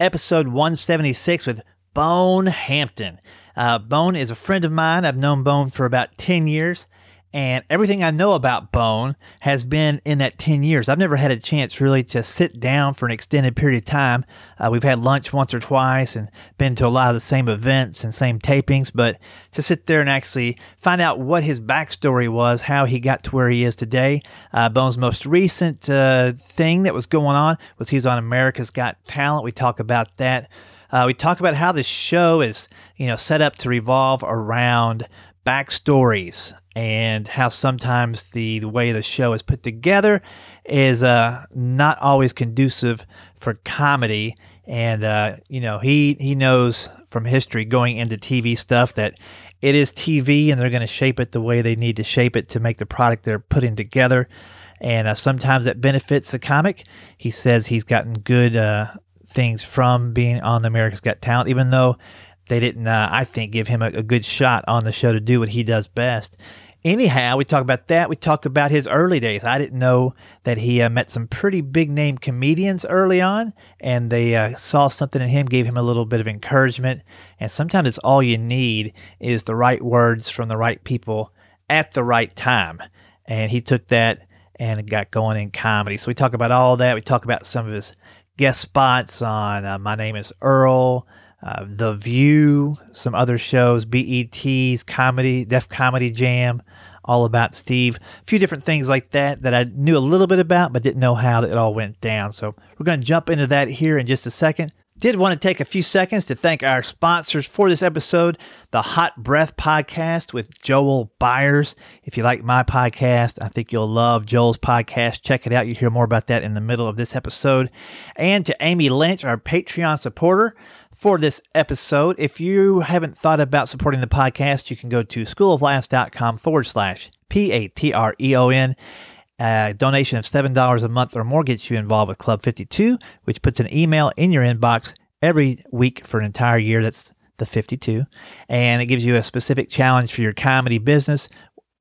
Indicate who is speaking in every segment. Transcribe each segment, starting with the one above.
Speaker 1: episode 176 with Bone Hampton. Uh, Bone is a friend of mine. I've known Bone for about 10 years, and everything I know about Bone has been in that 10 years. I've never had a chance really to sit down for an extended period of time. Uh, we've had lunch once or twice and been to a lot of the same events and same tapings, but to sit there and actually find out what his backstory was, how he got to where he is today. Uh, Bone's most recent uh, thing that was going on was he was on America's Got Talent. We talk about that. Uh, we talk about how the show is, you know, set up to revolve around backstories and how sometimes the, the way the show is put together is uh, not always conducive for comedy. And uh, you know, he he knows from history going into TV stuff that it is TV, and they're going to shape it the way they need to shape it to make the product they're putting together. And uh, sometimes that benefits the comic. He says he's gotten good uh, things from being on the America's Got Talent, even though they didn't, uh, I think, give him a, a good shot on the show to do what he does best. Anyhow, we talk about that. We talk about his early days. I didn't know that he uh, met some pretty big name comedians early on, and they uh, saw something in him, gave him a little bit of encouragement. And sometimes it's all you need is the right words from the right people at the right time. And he took that and got going in comedy. So we talk about all that. We talk about some of his guest spots on uh, My Name is Earl, uh, The View, some other shows, BET's comedy, Def Comedy Jam, all about Steve. A few different things like that that I knew a little bit about, but didn't know how it all went down. So we're going to jump into that here in just a second. Did want to take a few seconds to thank our sponsors for this episode, the Hot Breath Podcast with Joel Byars. If you like my podcast, I think you'll love Joel's podcast. Check it out. You hear more about that in the middle of this episode. And to Amy Lynch, our Patreon supporter for this episode. If you haven't thought about supporting the podcast, you can go to schooloflaughs.com forward slash P A T R E O N. A donation of $7 a month or more gets you involved with Club 52, which puts an email in your inbox every week for an entire year. That's the 52. And it gives you a specific challenge for your comedy business,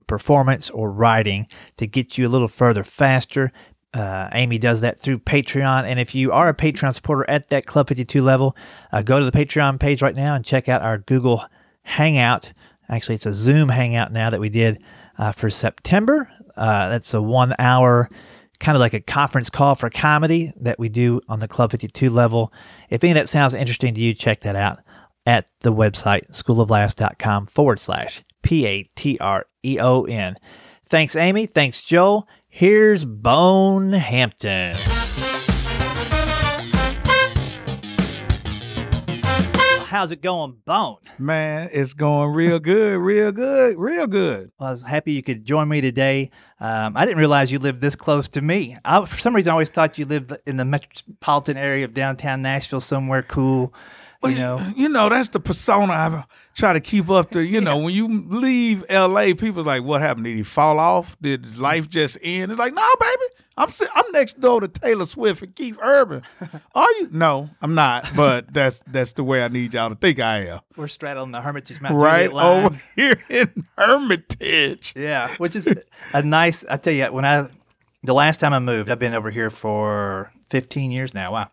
Speaker 1: performance, or writing to get you a little further faster. Uh, Amy does that through Patreon. And if you are a Patreon supporter at that Club 52 level, uh, go to the Patreon page right now and check out our Google Hangout. Actually, it's a Zoom Hangout now that we did uh, for September. Uh, that's a one hour, kind of like a conference call for comedy that we do on the Club 52 level. If any of that sounds interesting to you, check that out at the website schooloflaughs.com forward slash P A T R E O N. Thanks, Amy. Thanks, Joel. Here's Bone Hampton. How's it going, Bone?
Speaker 2: Man, it's going real good, real good, real good.
Speaker 1: Well, I was happy you could join me today. Um, I didn't realize you lived this close to me. I, for some reason, I always thought you lived in the metropolitan area of downtown Nashville, somewhere cool. You know,
Speaker 2: you know that's the persona I try to keep up to. You know, when you leave L.A., people's like, "What happened? Did he fall off? Did his life mm-hmm. just end?" It's like, "No, baby, I'm I'm next door to Taylor Swift and Keith Urban." Are you? No, I'm not. But that's that's the way I need y'all to think I am.
Speaker 1: we're straddling the Hermitage Mountain
Speaker 2: Right
Speaker 1: line.
Speaker 2: over here in Hermitage.
Speaker 1: Yeah, which is a nice. I tell you, when I the last time I moved, I've been over here for 15 years now. Wow.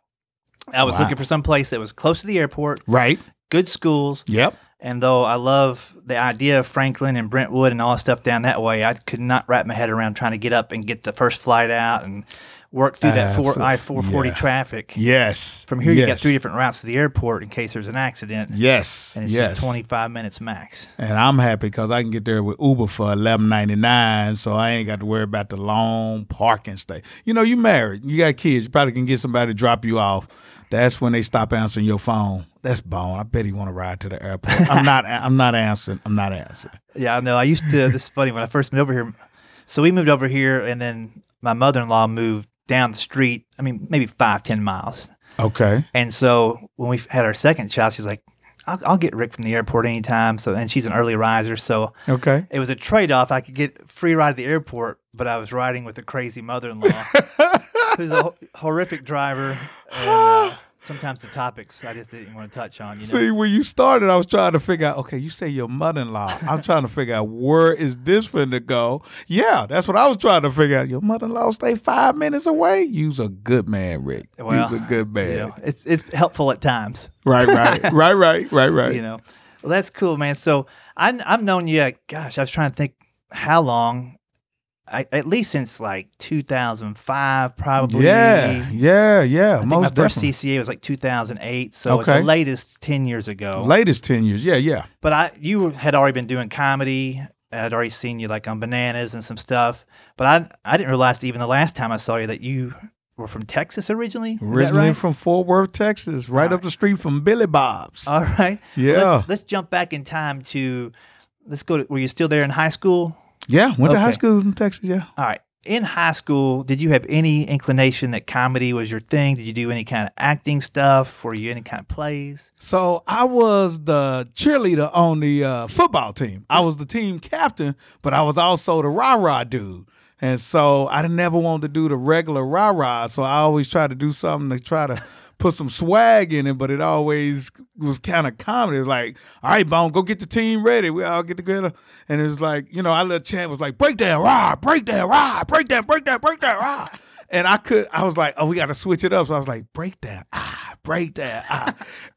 Speaker 1: I was
Speaker 2: Wow.
Speaker 1: looking for some place that was close to the airport,
Speaker 2: Right.
Speaker 1: good schools,
Speaker 2: Yep.
Speaker 1: and though I love the idea of Franklin and Brentwood and all that stuff down that way, I could not wrap my head around trying to get up and get the first flight out and work through that four, I 440
Speaker 2: Yeah.
Speaker 1: traffic.
Speaker 2: Yes.
Speaker 1: From here, you got three different routes to the airport in case there's an accident,
Speaker 2: Yes.
Speaker 1: and it's
Speaker 2: yes.
Speaker 1: just 25 minutes max.
Speaker 2: And I'm happy because I can get there with Uber for eleven ninety nine, so I ain't got to worry about the long parking stay. You know, you married, you got kids, you probably can get somebody to drop you off. That's when they stop answering your phone. That's bone. I bet he want to ride to the airport. I'm not. I'm not answering. I'm not answering.
Speaker 1: Yeah, I know. I used to. This is funny. When I first moved over here, so we moved over here, and then my mother-in-law moved down the street. I mean, maybe five, ten miles.
Speaker 2: Okay.
Speaker 1: And so when we had our second child, she's like, I'll, I'll get Rick from the airport anytime. So, and she's an early riser. So
Speaker 2: Okay.
Speaker 1: it was a trade off. I could get free ride to the airport, but I was riding with a crazy mother in law who's a horrific driver. And uh, sometimes the topics I just didn't want to touch on, you know.
Speaker 2: See, when you started, I was trying to figure out. Okay, you say your mother-in-law. I'm trying to figure out where is this finna go. Yeah, that's what I was trying to figure out. Your mother-in-law stay five minutes away. You's a good man, Rick.
Speaker 1: Well,
Speaker 2: You's a good man.
Speaker 1: You know, it's it's helpful at times.
Speaker 2: Right, right, right, right, right, right.
Speaker 1: You know, well, that's cool, man. So I I've known you. Gosh, I was trying to think how long. I, at least since like 2005, probably.
Speaker 2: Yeah, yeah, yeah.
Speaker 1: I
Speaker 2: most
Speaker 1: my first
Speaker 2: definitely.
Speaker 1: CCA was like 2008, so
Speaker 2: Okay.
Speaker 1: the latest 10 years ago.
Speaker 2: Latest ten years. Yeah, yeah.
Speaker 1: But I, you had already been doing comedy. I'd already seen you like on Bananas and some stuff. But I, I didn't realize even the last time I saw you that you were from Texas originally. Is
Speaker 2: Originally
Speaker 1: right?
Speaker 2: from Fort Worth, Texas, right
Speaker 1: All
Speaker 2: up the street from Billy Bob's.
Speaker 1: All right. Well,
Speaker 2: yeah,
Speaker 1: let's, let's jump back in time to. Let's go to. Were you still there in high school?
Speaker 2: Yeah. Went to high school in Texas. Yeah.
Speaker 1: All right. In high school, did you have any inclination that comedy was your thing? Did you do any kind of acting stuff? Were you any kind of plays?
Speaker 2: So I was the cheerleader on the uh, football team. I was the team captain, but I was also the rah rah dude. And so I never wanted to do the regular rah rah. So I always tried to do something to try to put some swag in it, but it always was kind of comedy. It like, all right, Bone, go get the team ready. We all get together. And it was like, you know, I little chant was like, break that rah, break that rah, break that, break that, break that rah. And I could, I was like, oh, we got to switch it up. So I was like, break that, ah, break that, ah.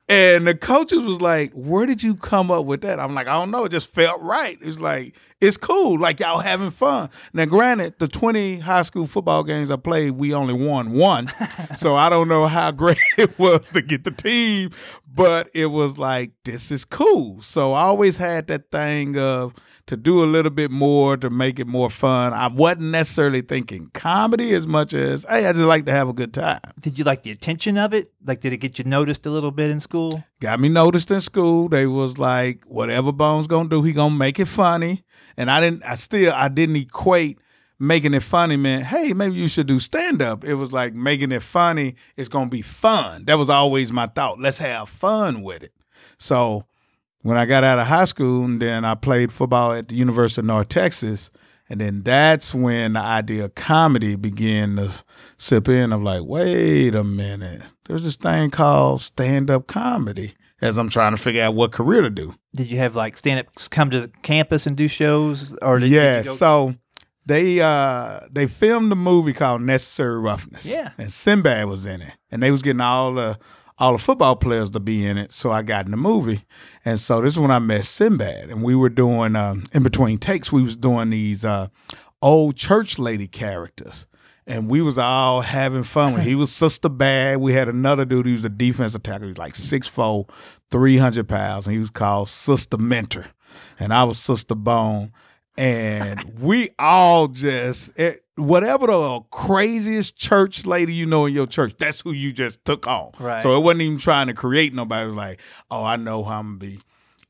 Speaker 2: and the coaches was like, where did you come up with that? I'm like, I don't know. It just felt right. It was like, it's cool. Like y'all having fun. Now, granted, the 20 high school football games I played, we only won one. so I don't know how great it was to get the team, but it was like, this is cool. So I always had that thing of, to do a little bit more to make it more fun. I wasn't necessarily thinking comedy as much as, hey, I just like to have a good time.
Speaker 1: Did you like the attention of it? Like, did it get you noticed a little bit in school?
Speaker 2: Got me noticed in school. They was like, whatever Bones gonna do, he gonna make it funny. And I didn't, I still, I didn't equate making it funny meant, hey, maybe you should do stand up. It was like making it funny it's gonna be fun. That was always my thought. Let's have fun with it. So when I got out of high school, and then I played football at the University of North Texas, and then that's when the idea of comedy began to sip in. I'm like, wait a minute, there's this thing called stand up comedy. As I'm trying to figure out what career to do.
Speaker 1: Did you have like stand ups come to the campus and do shows? Or did,
Speaker 2: yeah,
Speaker 1: did you go,
Speaker 2: so they uh they filmed a movie called Necessary Roughness.
Speaker 1: Yeah.
Speaker 2: And Sinbad was in it. And they was getting all the all the football players to be in it. So I got in the movie. And so this is when I met Sinbad. And we were doing um in between takes, we was doing these uh old church lady characters. And we was all having fun. he was Sister Bad. We had another dude He was a defensive tackle. He was like 6'4", 300 pounds. And he was called Sister Mentor. And I was Sister Bone and we all just it, whatever the craziest church lady you know in your church, that's who you just took on.
Speaker 1: Right.
Speaker 2: So it wasn't even trying to create nobody. It was like, oh, I know how I'm gonna be,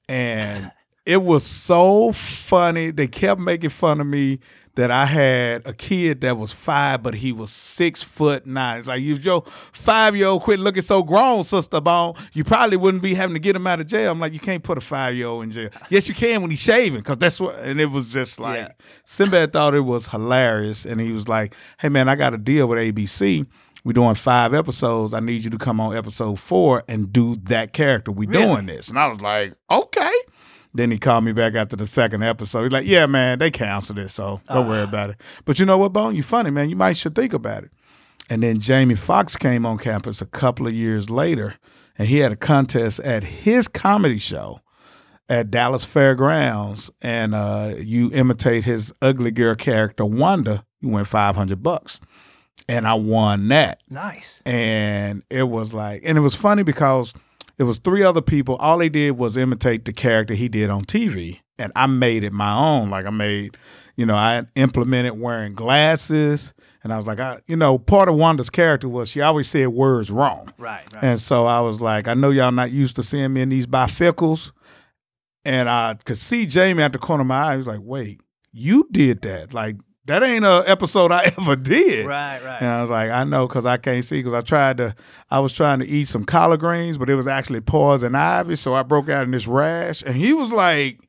Speaker 2: and it was so funny. They kept making fun of me that I had a kid that was five, but he was six foot nine. It's like if your five year old quit looking so grown, Sister Bone, you probably wouldn't be having to get him out of jail. I'm like, you can't put a five year old in jail. Yes, you can when he's shaving, because that's what. And it was just like
Speaker 1: Yeah.
Speaker 2: Sinbad thought it was hilarious, and he was like, "Hey man, I got a deal with ABC." We're doing five episodes. I need you to come on episode four and do that character. We
Speaker 1: Really?
Speaker 2: doing this. And I was like, okay. Then he called me back after the second episode. He's like, yeah, man, they canceled it, so don't worry
Speaker 1: Ah.
Speaker 2: about it. But you know what, Bone? You funny, man. You might should think about it. And then Jamie Foxx came on campus a couple of years later, and he had a contest at his comedy show at Dallas Fairgrounds, and uh, you imitate his ugly girl character Wanda. You win five hundred bucks, and I won that
Speaker 1: Nice.
Speaker 2: and it was like and it was funny because it was three other people all they did was imitate the character he did on tv and i made it my own like i made you know i implemented wearing glasses and i was like i you know part of wanda's character was she always said words wrong
Speaker 1: Right. Right.
Speaker 2: and so I was like, I know y'all not used to seeing me in these bifocals. And I could see Jamie at the corner of my eye. He was like, wait, you did that. Like, that ain't a episode I ever did.
Speaker 1: Right, right.
Speaker 2: And I was like, I know because I can't see because I tried to, I was trying to eat some collard greens, but it was actually poison ivy. So I broke out in this rash. And he was like,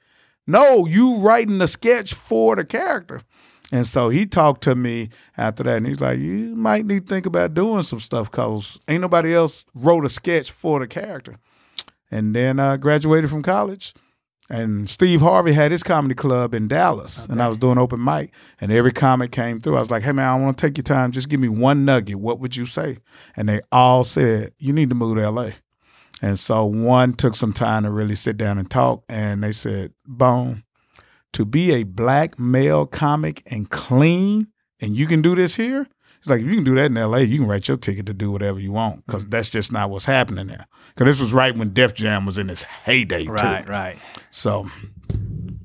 Speaker 2: no, you writing the sketch for the character. And so he talked to me after that, and he's like, "You might need to think about doing some stuff, cause ain't nobody else wrote a sketch for the character." And then I graduated from college, and Steve Harvey had his comedy club in Dallas, and I was doing open mic, and every comic came through. I was like, "Hey man, I want to take your time. Just give me one nugget. What would you say?" And they all said, "You need to move to L.A." And so one took some time to really sit down and talk, and they said, "Bone." to be a black male comic and clean and you can do this here it's like if you can do that in la you can write your ticket to do whatever you want because
Speaker 1: Mm-hmm.
Speaker 2: that's just not what's happening there because this was right when def jam was in its heyday
Speaker 1: Right,
Speaker 2: too
Speaker 1: right.
Speaker 2: so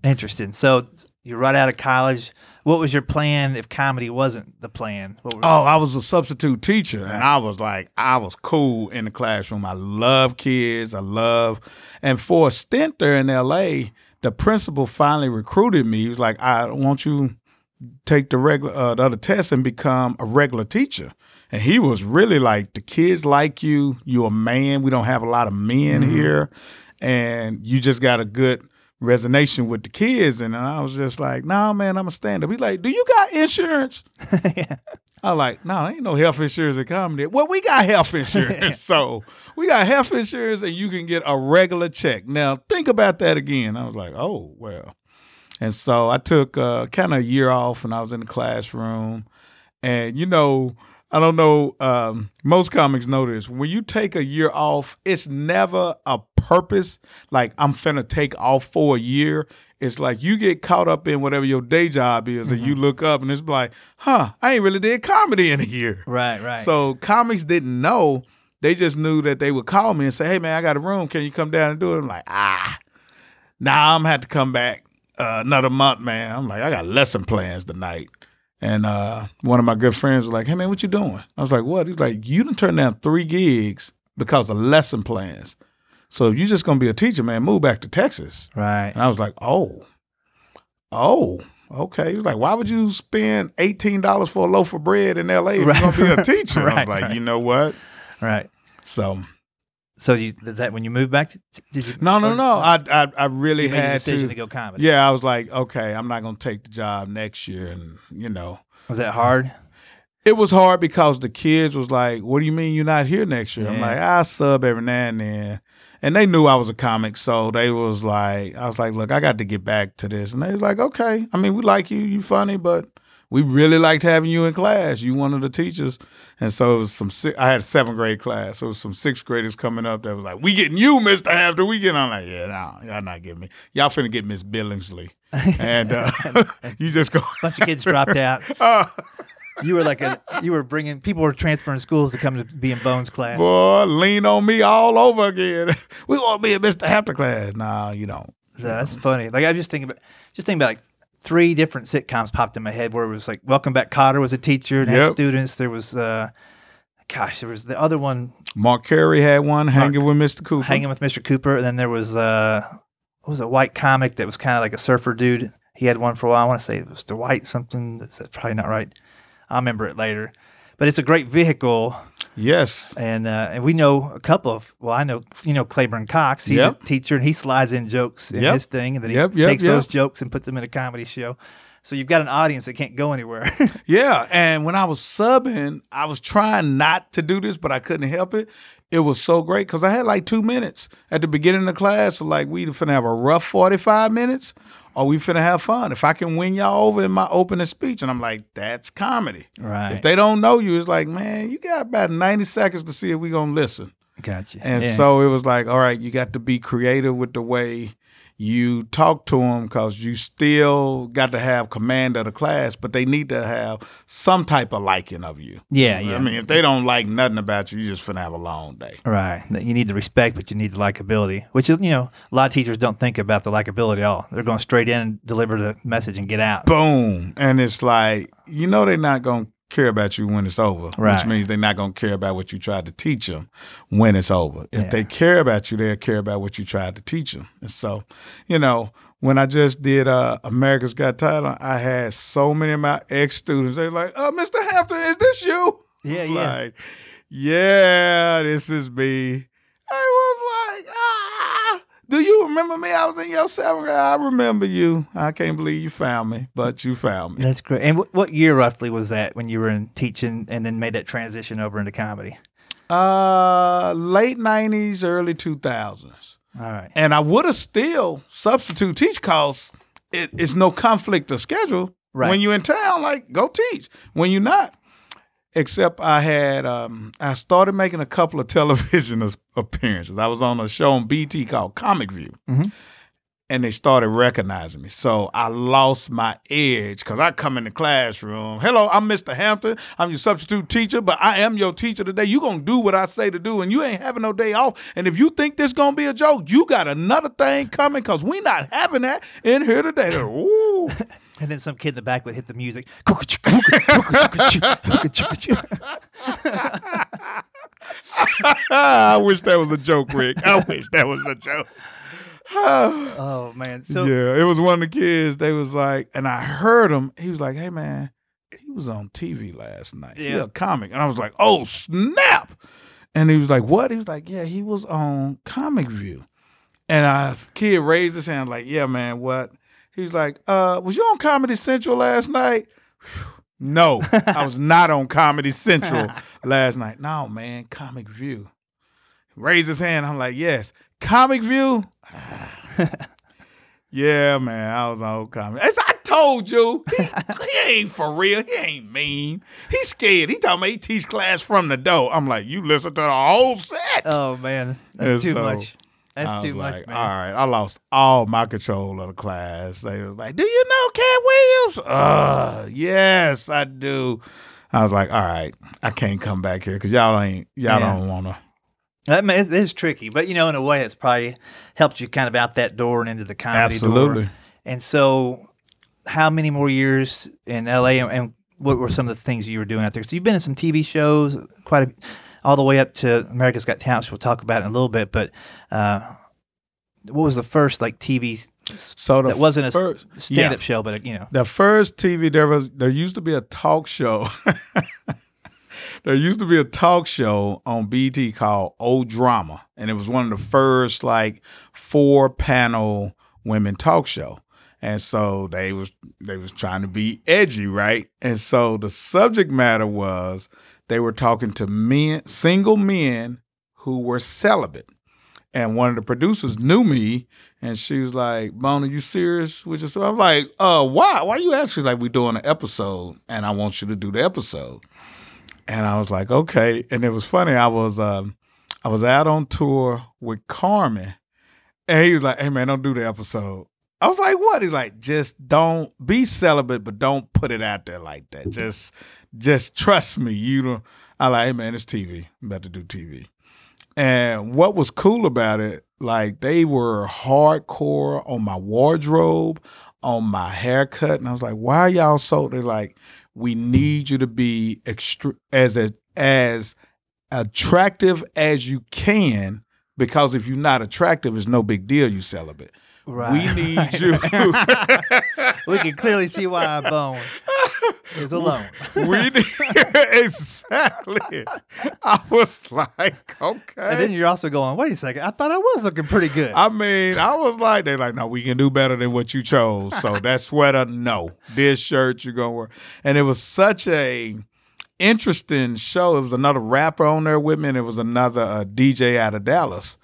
Speaker 1: Interesting. So you're right out of college. What was your plan if comedy wasn't the plan?
Speaker 2: Oh i was a substitute teacher and i was like i was cool in the classroom i love kids i love and for a stint there in la the principal finally recruited me he was like i want you take the regular uh, the other test and become a regular teacher. And he was really like, the kids like you. You're a man. We don't have a lot of men
Speaker 1: Mhm.
Speaker 2: here, and you just got a good resonation with the kids. And I was just like, nah, man, I'm a stand up. He's like, do you got insurance?
Speaker 1: yeah.
Speaker 2: I like, no, ain't no health insurance in comedy. Well, we got health insurance. so we got health insurance and you can get a regular check. Now think about that again. I was like, oh, well. And so I took uh, kind of a year off and I was in the classroom. And, you know, I don't know, um, most comics know this. When you take a year off, it's never a purpose. Like, I'm finna take off for a year. It's like you get caught up in whatever your day job is, and you look up and it's like, huh, I ain't really did comedy in a year.
Speaker 1: Right, right.
Speaker 2: So comics didn't know. They just knew that they would call me and say, "Hey man, I got a room. Can you come down and do it?" I'm like, "Ah, nah, I'm gonna have to come back uh, another month, man." I'm like, "I got lesson plans tonight." And uh, one of my good friends was like, "Hey man, what you doing?" I was like, "What?" He's like, "You done turned down three gigs because of lesson plans. So if you're just gonna be a teacher, man, move back to Texas."
Speaker 1: right.
Speaker 2: And I was like, "Oh, oh." Okay, he was like, "Why would you spend eighteen dollars for a loaf of bread in L.A. if
Speaker 1: Right.
Speaker 2: you're gonna be a teacher?" I
Speaker 1: Right,
Speaker 2: was like,
Speaker 1: right.
Speaker 2: "You know what?"
Speaker 1: Right.
Speaker 2: So
Speaker 1: So you is that when you moved back? To, did you?
Speaker 2: no, no, no. I I, I really
Speaker 1: you made the
Speaker 2: had
Speaker 1: decision
Speaker 2: to.
Speaker 1: to go comedy.
Speaker 2: Yeah, I was like, okay, I'm not gonna take the job next year, and you know,
Speaker 1: Was that hard?
Speaker 2: it was hard because the kids was like, "What do you mean you're not here next year?" I'm like, I sub every now and then, and they knew I was a comic, so they was like, I was like, look, I got to get back to this, and they was like, okay. I mean, we like you, you funny, but we really liked having you in class. You one of the teachers, and so it was some. I had a seventh grade class, so it was some sixth graders coming up that was like, "We getting you, Mister After We get." I'm like, "Yeah, no, y'all not getting me. Y'all finna get Miss Billingsley, and uh, you just go."
Speaker 1: bunch of kids dropped out.
Speaker 2: Uh,
Speaker 1: You were like a you were bringing people were transferring schools to come to be in Bones class.
Speaker 2: Boy, lean on me all over again. we want to be in Mr. After class. Nah, you don't.
Speaker 1: That's funny. Like I was just thinking about just thinking about like three different sitcoms popped in my head where it was like Welcome Back Kotter was a teacher and had students. There was uh gosh, there was the other one
Speaker 2: Mark Curry had one hanging with Mr. Cooper.
Speaker 1: hanging with Mr. Cooper, and then there was uh what was a white comic that was kind of like a surfer dude. He had one for a while. I want to say it was the white something. That's that's probably not right. I'll remember it later. But it's a great vehicle,
Speaker 2: Yes.
Speaker 1: and uh, and we know a couple of. Well, I know you know Claiborne Cox. He's
Speaker 2: Yep.
Speaker 1: a teacher, and he slides in jokes in
Speaker 2: Yep.
Speaker 1: his thing, and then he
Speaker 2: Yep,
Speaker 1: takes those jokes and puts them in a comedy show. So you've got an audience that can't go anywhere.
Speaker 2: Yeah. And when I was subbing, I was trying not to do this, but I couldn't help it. It was so great because I had like two minutes at the beginning of the class. So like we finna have a rough 45 minutes or we finna have fun. If I can win y'all over in my opening speech, and I'm like, that's comedy.
Speaker 1: right.
Speaker 2: If they don't know you, it's like, man, you got about 90 seconds to see if we gonna listen.
Speaker 1: Gotcha.
Speaker 2: And
Speaker 1: Yeah.
Speaker 2: so it was like, all right, you got to be creative with the way you talk to them because you still got to have command of the class, but they need to have some type of liking of you.
Speaker 1: yeah, yeah.
Speaker 2: I mean, if they don't like nothing about you, you just finna have a long day.
Speaker 1: Right. You need the respect, but you need the likability, which is, you know, a lot of teachers don't think about the likability at all. They're going straight in, deliver the message, and get out.
Speaker 2: Boom. And it's like, you know, they're not going to care about you when it's over,
Speaker 1: Right.
Speaker 2: which means they're not gonna care about what you tried to teach them when it's over. If
Speaker 1: Yeah.
Speaker 2: they care about you, they'll care about what you tried to teach them. And so, you know, when I just did uh, America's Got Talent, I had so many of my ex students. They're like, "Uh, Mr. Hampton, is this you?"
Speaker 1: Yeah, yeah.
Speaker 2: Like, yeah, this is me. I was like, ah, do you remember me? I was in your seventh grade. I remember you. I can't believe you found me, but you found me.
Speaker 1: That's great. And what, what year roughly was that when you were in teaching and then made that transition over into comedy?
Speaker 2: Uh, late nineties, early two thousands,
Speaker 1: All right.
Speaker 2: and I would have still substitute teach cause it, it's no conflict of schedule.
Speaker 1: Right.
Speaker 2: When you're in town, like go teach. When you're not, except I had um, I started making a couple of television appearances. I was on a show on BET called Comic View,
Speaker 1: Mhm.
Speaker 2: and they started recognizing me. So I lost my edge because I come in the classroom. Hello, I'm Mr. Hampton. I'm your substitute teacher, but I am your teacher today. You gonna do what I say to do, and you ain't having no day off. And if you think this gonna be a joke, you got another thing coming because we not having that in here today. Ooh.
Speaker 1: And then some kid in the back would hit the music.
Speaker 2: I wish that was a joke, Rick. I wish that was a joke.
Speaker 1: oh man. So
Speaker 2: yeah, it was one of the kids. They was like, and I heard him. He was like, "Hey man, he was on TV last night. Yeah,
Speaker 1: Yeah.
Speaker 2: a comic." And I was like, "Oh snap!" And he was like, "What?" He was like, "Yeah, he was on Comic View." And I kid raised his hand like, "Yeah, man, what?" He was like, "Uh, was you on Comedy Central last night?" No, I was not on Comedy Central last night. No, man, Comic View. Raise his hand. I'm like, yes, Comic View. yeah, man, I was on Comic. As I told you, he, he ain't for real. He ain't mean. He's scared. He talking about he teach class from the door. I'm like, you listen to the whole set.
Speaker 1: oh man, that's
Speaker 2: And
Speaker 1: too
Speaker 2: so,
Speaker 1: much. That's
Speaker 2: I was
Speaker 1: too much, man.
Speaker 2: All right, I lost all my control of the class. They was like, "Do you know Katt Williams?" Uh, yes, I do. I was like, "All right, I can't come back here because y'all ain't y'all
Speaker 1: Yeah.
Speaker 2: don't want to."
Speaker 1: That ma- it is tricky, but you know, in a way, it's probably helped you kind of out that door and into the comedy
Speaker 2: Absolutely.
Speaker 1: door. And so, how many more years in LA, and, and what were some of the things you were doing out there? So you've been in some TV shows, quite a, all the way up to America's Got Talent. which We'll talk about in a little bit, but uh, what was the first like TV
Speaker 2: So
Speaker 1: that wasn't a
Speaker 2: first,
Speaker 1: stand-up
Speaker 2: yeah.
Speaker 1: show, but you know,
Speaker 2: the first TV there was there used to be a talk show. there used to be a talk show on BET called O Drama, and it was one of the first like four panel women talk show. And so they was they was trying to be edgy, right? And so the subject matter was they were talking to men, single men who were celibate. And one of the producers knew me, and she was like, "Bone, are you serious with yourself?" I'm like, "Uh, why? Why are you asking? Like, we doing an episode, and I want you to do the episode." And I was like, "Okay." And it was funny. I was um, I was out on tour with Carman, and he was like, "Hey man, don't do the episode." I was like, "What?" He's like, "Just don't be celibate, but don't put it out there like that. Just, just trust me. You don't." I like, "Hey man, it's TV. I'm about to do TV." And what was cool about it, like they were hardcore on my wardrobe, on my haircut, and I was like, "Why are y'all so?" They're like, "We need you to be extra as a, as attractive as you can, because if you're not attractive, it's no big deal. You celibate. We need you.
Speaker 1: we can clearly see why I bone is alone.
Speaker 2: we need exactly. I was like, okay.
Speaker 1: And then you're also going, wait a second, I thought I was looking pretty good.
Speaker 2: I mean, I was like, they're like, no, we can do better than what you chose. So that sweater, no. This shirt you're gonna wear. And it was such a interesting show. It was another rapper on there with me, and it was another uh, DJ out of Dallas.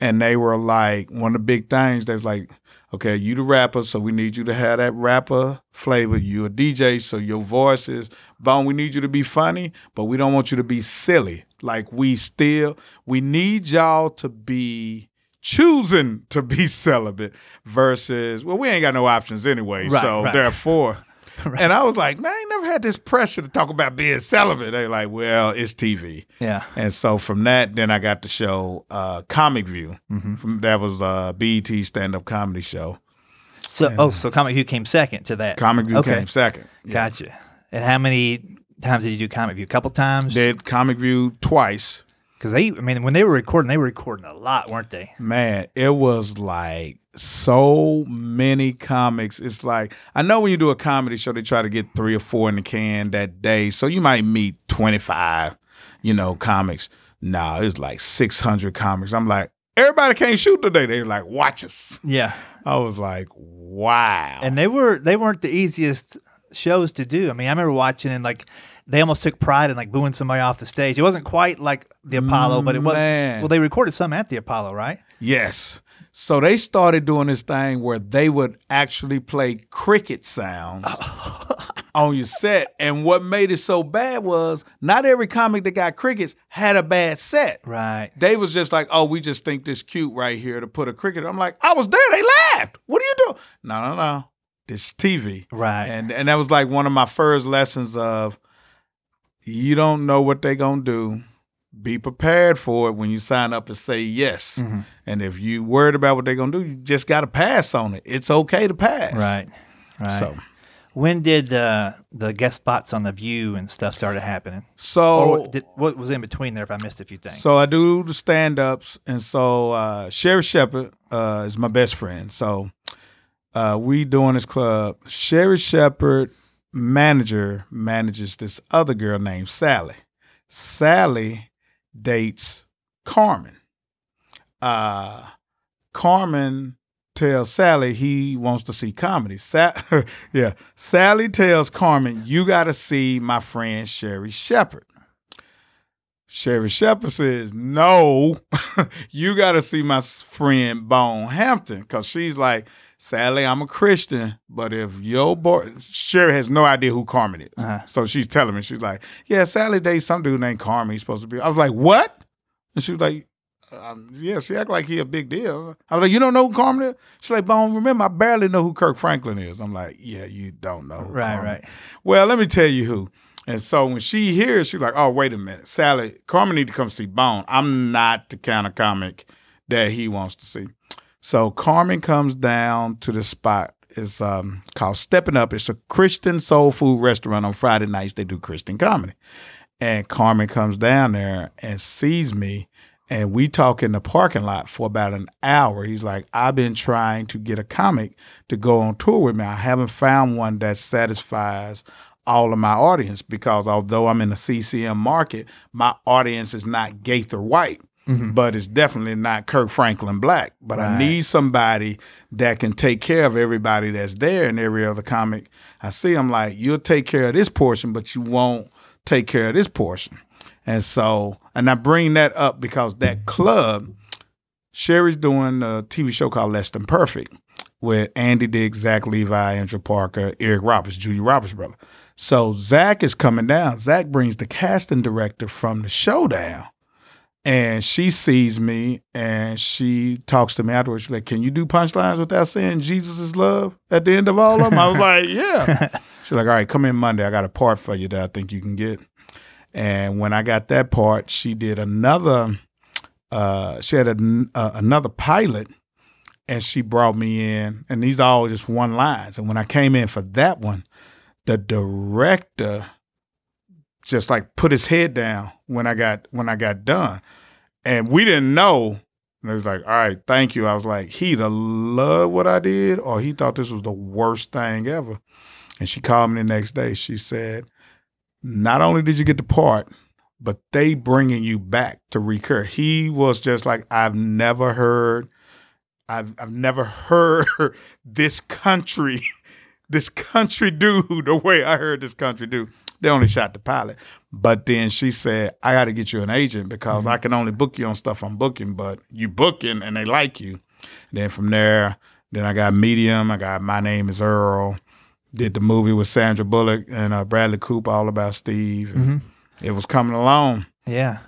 Speaker 2: And they were like, one of the big things, they was like, okay, you the rapper, so we need you to have that rapper flavor. You a DJ, so your voice is bone. We need you to be funny, but we don't want you to be silly. Like we still, we need y'all to be choosing to be celibate versus well we ain't got no options anyway
Speaker 1: Right,
Speaker 2: so
Speaker 1: right.
Speaker 2: therefore
Speaker 1: Right.
Speaker 2: and i was like man i ain't never had this pressure to talk about being celibate They're like well it's tv
Speaker 1: yeah.
Speaker 2: and so from that then i got the show uh comic view
Speaker 1: hmm
Speaker 2: from that was a bet stand-up comedy show
Speaker 1: So, oh, so Comic View came second to that.
Speaker 2: comic view
Speaker 1: Okay.
Speaker 2: came second Yeah.
Speaker 1: Gotcha. And how many times did you do Comic View? A couple times.
Speaker 2: Did Comic View twice.
Speaker 1: Because they, I mean, when they were recording, they were recording a lot, weren't they?
Speaker 2: Man, it was like so many comics. It's like I know when you do a comedy show, they try to get three or four in the can that day, so you might meet twenty five, you know, comics. Nah, it's like six hundred comics. I'm like, everybody can't shoot today. They're like, watch us.
Speaker 1: Yeah.
Speaker 2: I was like, wow.
Speaker 1: And they were they weren't the easiest shows to do. I mean, I remember watching and like they almost took pride in like booing somebody off the stage. It wasn't quite like the Apollo, but it was.
Speaker 2: Man.
Speaker 1: Well, they recorded some at the Apollo, right?
Speaker 2: Yes. So they started doing this thing where they would actually play cricket sounds on your set. And what made it so bad was not every comic that got crickets had a bad set.
Speaker 1: Right.
Speaker 2: They was just like, oh, we just think this cute right here to put a cricket. I'm like, I was there. They laughed. What are you doing? No, no, no. This TV.
Speaker 1: Right.
Speaker 2: And and that was like one of my first lessons of you don't know what they're gonna do. Be prepared for it when you sign up and say yes.
Speaker 1: Mhm.
Speaker 2: And if you worried about what they're gonna do, you just gotta pass on it. It's okay to pass.
Speaker 1: Right. Right.
Speaker 2: So
Speaker 1: when did uh, the guest spots on the View and stuff started happening?
Speaker 2: so
Speaker 1: or what, did, what was in between there? If I missed a few things.
Speaker 2: So I do the stand ups, and so uh, Sherri Shepherd uh, is my best friend. So uh, we doing this club. Sherri Shepherd manager manages this other girl named Sally. Sally dates Carman. Uh, Carman tells Sally he wants to see comedy. Sa- yeah, Sally tells Carman, "You got to see my friend Sherri Shepherd." Sherri Shepherd says, No, you got to see my friend Bone Hampton. Because she's like, Sadly, I'm a Christian, but if your boy, Sherri has no idea who Carman is.
Speaker 1: Uh-huh.
Speaker 2: So she's telling me, she's like, Yeah, Sally dates some dude named Carman. He's supposed to be. I was like, What? And she was like, um, Yeah, she act like he a big deal. I was like, You don't know who Carman is? She's like, Bone, remember, I barely know who Kirk Franklin is. I'm like, Yeah, you don't know. who
Speaker 1: right.
Speaker 2: Carman
Speaker 1: Right.
Speaker 2: well, let me tell you who. And so when she hears, she's like, "Oh, wait a minute, Sally, Carman need to come see Bone. I'm not the kind of comic that he wants to see." So Carman comes down to the spot. It's um, called Stepping Up. It's a Christian soul food restaurant on Friday nights. They do Christian comedy, and Carman comes down there and sees me, and we talk in the parking lot for about an hour. He's like, "I've been trying to get a comic to go on tour with me. I haven't found one that satisfies." all of my audience because although I'm in the CCM market, my audience is not Gaither white,
Speaker 1: Mhm.
Speaker 2: but it's definitely not Kirk Franklin black. But I need somebody that can take care of everybody that's there in every other comic. I see I'm like, you'll take care of this portion, but you won't take care of this portion. And so, and I bring that up because that club, Sherri's doing a TV show called Less Than Perfect with Andy Dick, Zach Levi, Andrea Parker, Eric Roberts, Julia Roberts' brother. So Zach is coming down. Zach brings the casting director from the show down. And she sees me and she talks to me afterwards. She's like, Can you do punchlines without saying Jesus is love at the end of all of them? I was like, Yeah. She's like, All right, come in Monday. I got a part for you that I think you can get. And when I got that part, she did another, uh, she had a, uh, another pilot and she brought me in. And these are all just one lines. And when I came in for that one, the director just like put his head down when I got when I got done. And we didn't know. And it was like, all right, thank you. I was like, he either loved what I did or he thought this was the worst thing ever. And she called me the next day. She said, not only did you get the part, but they bringing you back to recur. He was just like, I've never heard, I've I've never heard this country, this country dude the way I heard this country dude. They only shot the pilot. But then she said, I got to get you an agent because I can only book you on stuff I'm booking, but you booking and they like you. then from there, then I got Medium. I got My Name is Earl. Did the movie with Sandra Bullock and uh, Bradley Cooper, all about Steve. And
Speaker 1: Mhm.
Speaker 2: It was coming along.
Speaker 1: Yeah.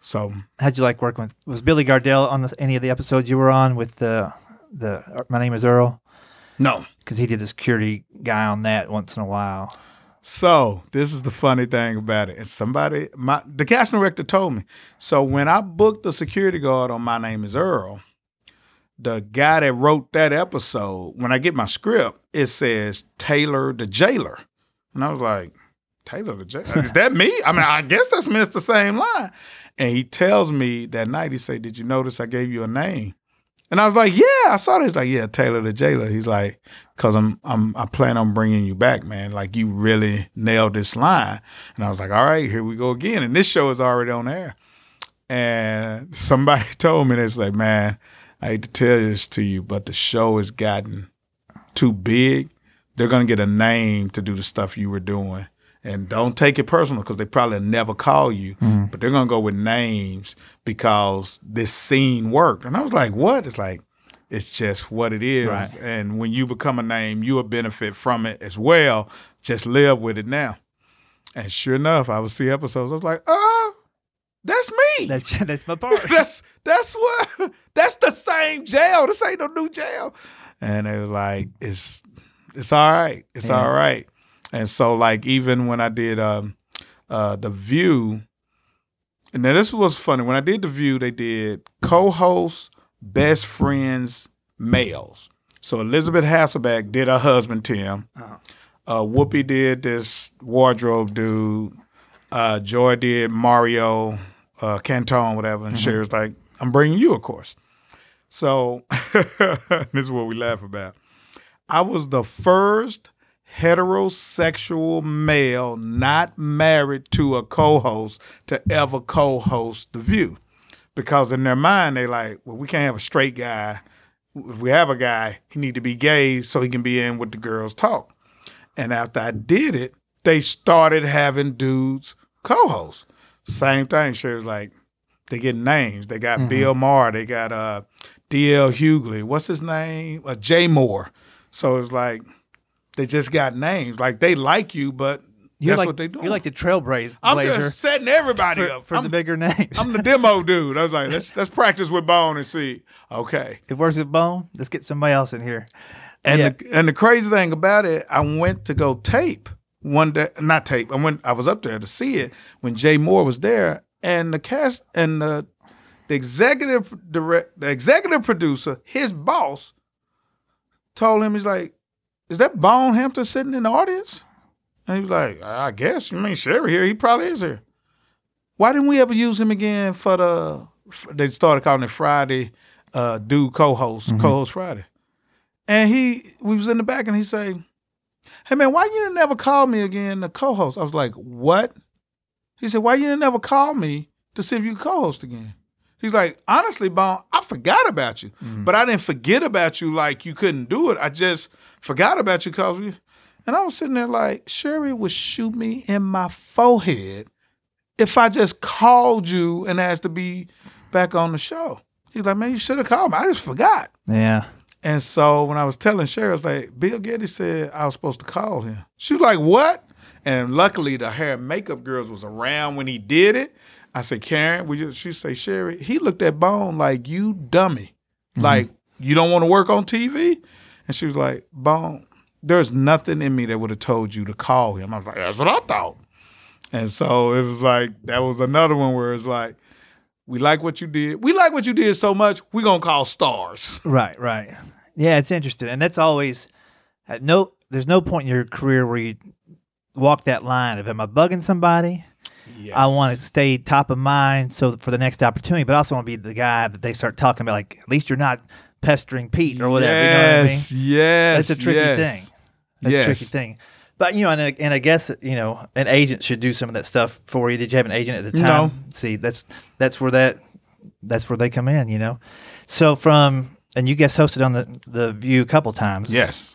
Speaker 2: So
Speaker 1: How'd you like working with? Was Billy Gardell on the, any of the episodes you were on with the the? My name is Earl
Speaker 2: no.
Speaker 1: because he did the security guy on that once in a while.
Speaker 2: So this is the funny thing about it. And somebody, my the casting director told me. So when I booked the security guard on My Name Is Earl, the guy that wrote that episode, when I get my script, it says Taylor the jailer, and I was like, Taylor the Jailer. Is that me? I mean, I guess that's me. It's the same line. And he tells me that night, he said, Did you notice I gave you a name? And I was like, Yeah, I saw this. Like, Yeah, Taylor the Jailer. He's like, Cause I'm I'm I plan on bringing you back, man. Like you really nailed this line. And I was like, All right, here we go again. And this show is already on air. And somebody told me this, like, man, I hate to tell this to you, but the show has gotten too big. They're gonna get a name to do the stuff you were doing and don't take it personal because they probably never call you,
Speaker 1: Mhm.
Speaker 2: but they're gonna go with names because this scene worked. And I was like, what? It's like, it's just what it is.
Speaker 1: Right.
Speaker 2: And when you become a name, you will benefit from it as well. Just live with it now. And sure enough, I would see episodes. I was like, oh, that's me.
Speaker 1: That's that's my part.
Speaker 2: that's that's what that's the same jail. This ain't no new jail. And it was like, it's it's all right. It's
Speaker 1: Yeah.
Speaker 2: all right. And so like even when I did um uh the view, and then this was funny. When I did the view, they did co-host, best friends, males. So Elisabeth Hasselbeck did her husband Tim.
Speaker 1: Oh.
Speaker 2: Uh, Whoopi did this wardrobe dude. Uh, Joy did Mario, uh, Cantone, whatever. And
Speaker 1: Mhm.
Speaker 2: Sherri's like, I'm bringing you, of course. So this is what we laugh about. I was the first heterosexual male not married to a co-host to ever co-host The View. Because in their mind, they like, well, we can't have a straight guy. If we have a guy, he need to be gay so he can be in with the girls talk. And after I did it, they started having dudes co-hosts. Same thing. She was like, they get names. They got
Speaker 1: Mhm.
Speaker 2: Bill Maher. They got uh, D.L. Hughley. What's his name? Uh, Jay Mohr. So it's like they just got names. Like they like you, but
Speaker 1: You're
Speaker 2: that's
Speaker 1: like
Speaker 2: what they do.
Speaker 1: you're like the trailblazer
Speaker 2: I'm just setting everybody
Speaker 1: for,
Speaker 2: up.
Speaker 1: for
Speaker 2: I'm,
Speaker 1: the bigger names.
Speaker 2: I'm the demo dude. I was like, let's let's practice with Bone and see. Okay.
Speaker 1: it works with Bone. Let's get somebody else in here.
Speaker 2: And
Speaker 1: Yeah.
Speaker 2: the and the crazy thing about it, I went to go tape one day, not tape. I went, I was up there to see it when Jay Mohr was there, and the cast and the the executive direct, the executive producer, his boss, told him he's like, "Is that Bone Hampton sitting in the audience?" And he was like, "I guess. You mean Sherri here? He probably is here." Why didn't we ever use him again for the? They started calling it Friday, uh, do co-host,
Speaker 1: Mhm.
Speaker 2: co-host Friday. And he, we was in the back, and he say, "Hey man, why you didn't never call me again the co-host?" I was like, "What?" He said, "Why you didn't never call me to see if you co-host again?" He's like, "Honestly, Bone, I forgot about you,
Speaker 1: Mm.
Speaker 2: but I didn't forget about you like you couldn't do it. I just forgot about you because we." And I was sitting there like, Sherri would shoot me in my forehead if I just called you and asked to be back on the show. He's like, man, you should have called me. I just forgot.
Speaker 1: yeah.
Speaker 2: And so when I was telling Sherri, I was like, Bill Geddie said I was supposed to call him. She was like, what? And luckily the hair and makeup girls was around when he did it. I said, Karen, would you? She say, Sherri, he looked at Bone like you dummy.
Speaker 1: Mhm.
Speaker 2: Like you don't want to work on TV? And she was like, Bone, there's nothing in me that would have told you to call him. I was like, that's what I thought. And so it was like that was another one where it's like, we like what you did. We like what you did so much, we're gonna call stars.
Speaker 1: Right, right. Yeah, it's interesting, and that's always at no. There's no point in your career where you walk that line of am I bugging somebody? I want to stay top of mind so for the next opportunity, but I also want to be the guy that they start talking about. Like at least you're not pestering Pete or whatever. You know what I mean?
Speaker 2: Yes, yes.
Speaker 1: That's a tricky
Speaker 2: yes.
Speaker 1: thing. That's
Speaker 2: yes.
Speaker 1: a tricky thing. But you know, and, I- and I guess you know, an agent should do some of that stuff for you. Did you have an agent at the time?
Speaker 2: No.
Speaker 1: See, that's that's where that that's where they come in. You know, so from and you guest hosted on the the View a couple times.
Speaker 2: Yes.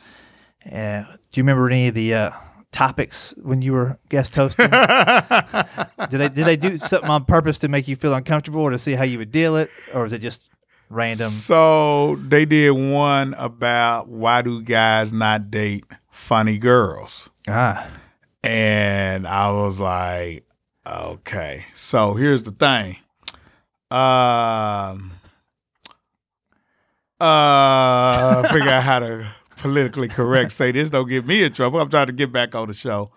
Speaker 1: Uh, do you remember any of the uh, topics when you were guest hosting? did they did they do something on purpose to make you feel uncomfortable, or to see how you would deal it, or was it just random?
Speaker 2: So they did one about why do guys not date funny girls?
Speaker 1: Ah,
Speaker 2: And I was like, okay. So here's the thing. Um uh figure out how to politically correct say this don't get me in trouble. I'm trying to get back on the show.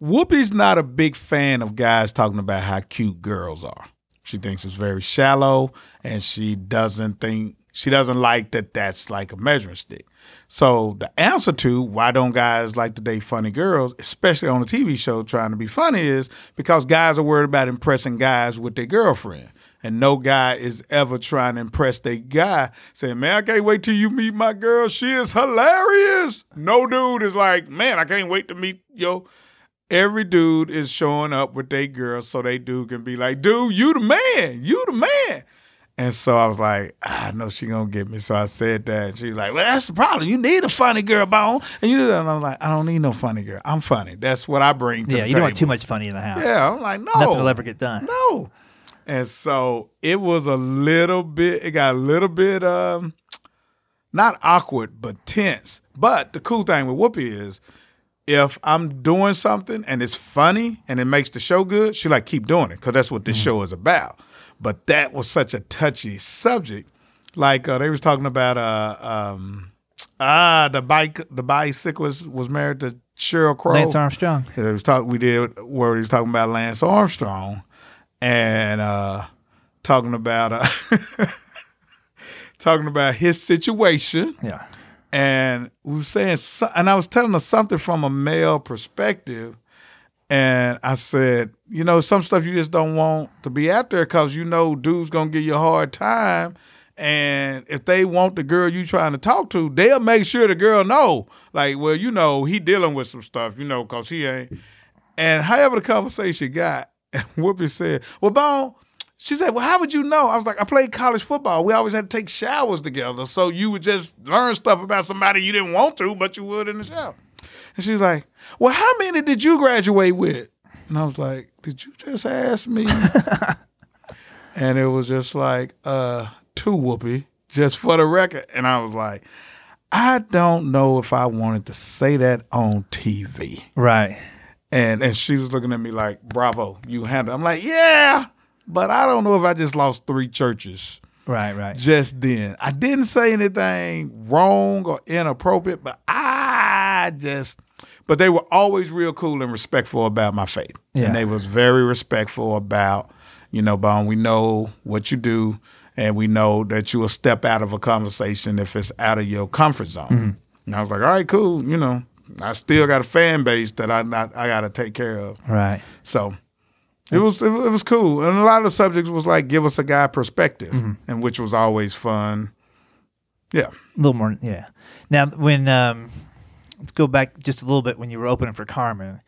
Speaker 2: Whoopi's not a big fan of guys talking about how cute girls are. She thinks it's very shallow and she doesn't think She doesn't like that that's like a measuring stick. So the answer to why don't guys like to date funny girls, especially on a TV show trying to be funny, is because guys are worried about impressing guys with their girlfriend. And no guy is ever trying to impress their guy, saying, Man, I can't wait till you meet my girl. She is hilarious. No dude is like, Man, I can't wait to meet yo. Every dude is showing up with their girl so they dude can be like, dude, you the man. You the man. And so I was like, ah, I know she gonna get me. So I said that. And she like, Well, that's the problem. You need a funny girl, bone. And you and I'm like, I don't need no funny girl. I'm funny. That's what I bring to
Speaker 1: Yeah, you don't want too much funny in the house.
Speaker 2: Yeah, I'm like, no.
Speaker 1: Nothing will ever get done.
Speaker 2: No. And so it was a little bit, it got a little bit, um, not awkward, but tense. But the cool thing with Whoopi is if I'm doing something and it's funny and it makes the show good, she like keep doing it because that's what this show is about. But that was such a touchy subject. Like uh, they was talking about uh um ah the bike the bicyclist was married to Sheryl Crow.
Speaker 1: Lance Armstrong.
Speaker 2: It was talk we did where he was talking about Lance Armstrong and uh talking about uh talking about his situation
Speaker 1: Yeah.
Speaker 2: and we were saying so- and I was telling her something from a male perspective and I said, you know, some stuff you just don't want to be out there because you know dudes gonna give you a hard time. And if they want the girl you trying to talk to, they'll make sure the girl know. Like, well, you know, he dealing with some stuff, you know, cause he ain't. And however the conversation got, Whoopi said, "Well, Bone," she said, "Well, how would you know?" I was like, "I played college football. We always had to take showers together, so you would just learn stuff about somebody you didn't want to, but you would in the shower." And she's like, "Well, how many did you graduate with?" And I was like, "Did you just ask me?" and it was just like, "Uh, two Whoopi, just for the record." And I was like, "I don't know if I wanted to say that on TV."
Speaker 1: Right.
Speaker 2: And and she was looking at me like, "Bravo, you handled." I'm like, "Yeah, but I don't know if I just lost three churches
Speaker 1: Right. Right.
Speaker 2: just then. I didn't say anything wrong or inappropriate, but I just but they were always real cool and respectful about my faith.
Speaker 1: Yeah.
Speaker 2: And they was very respectful about, you know, Bone, we know what you do and we know that you will step out of a conversation if it's out of your comfort zone.
Speaker 1: Mm-hmm.
Speaker 2: And I was like, all right, cool, you know. I still got a fan base that I not I gotta take care of.
Speaker 1: Right.
Speaker 2: So it was it, was cool, and a lot of the subjects was like give us a guy perspective,
Speaker 1: Mm-hmm.
Speaker 2: and which was always fun. Yeah,
Speaker 1: A little more. Yeah. Now, when um, let's go back just a little bit when you were opening for Carman.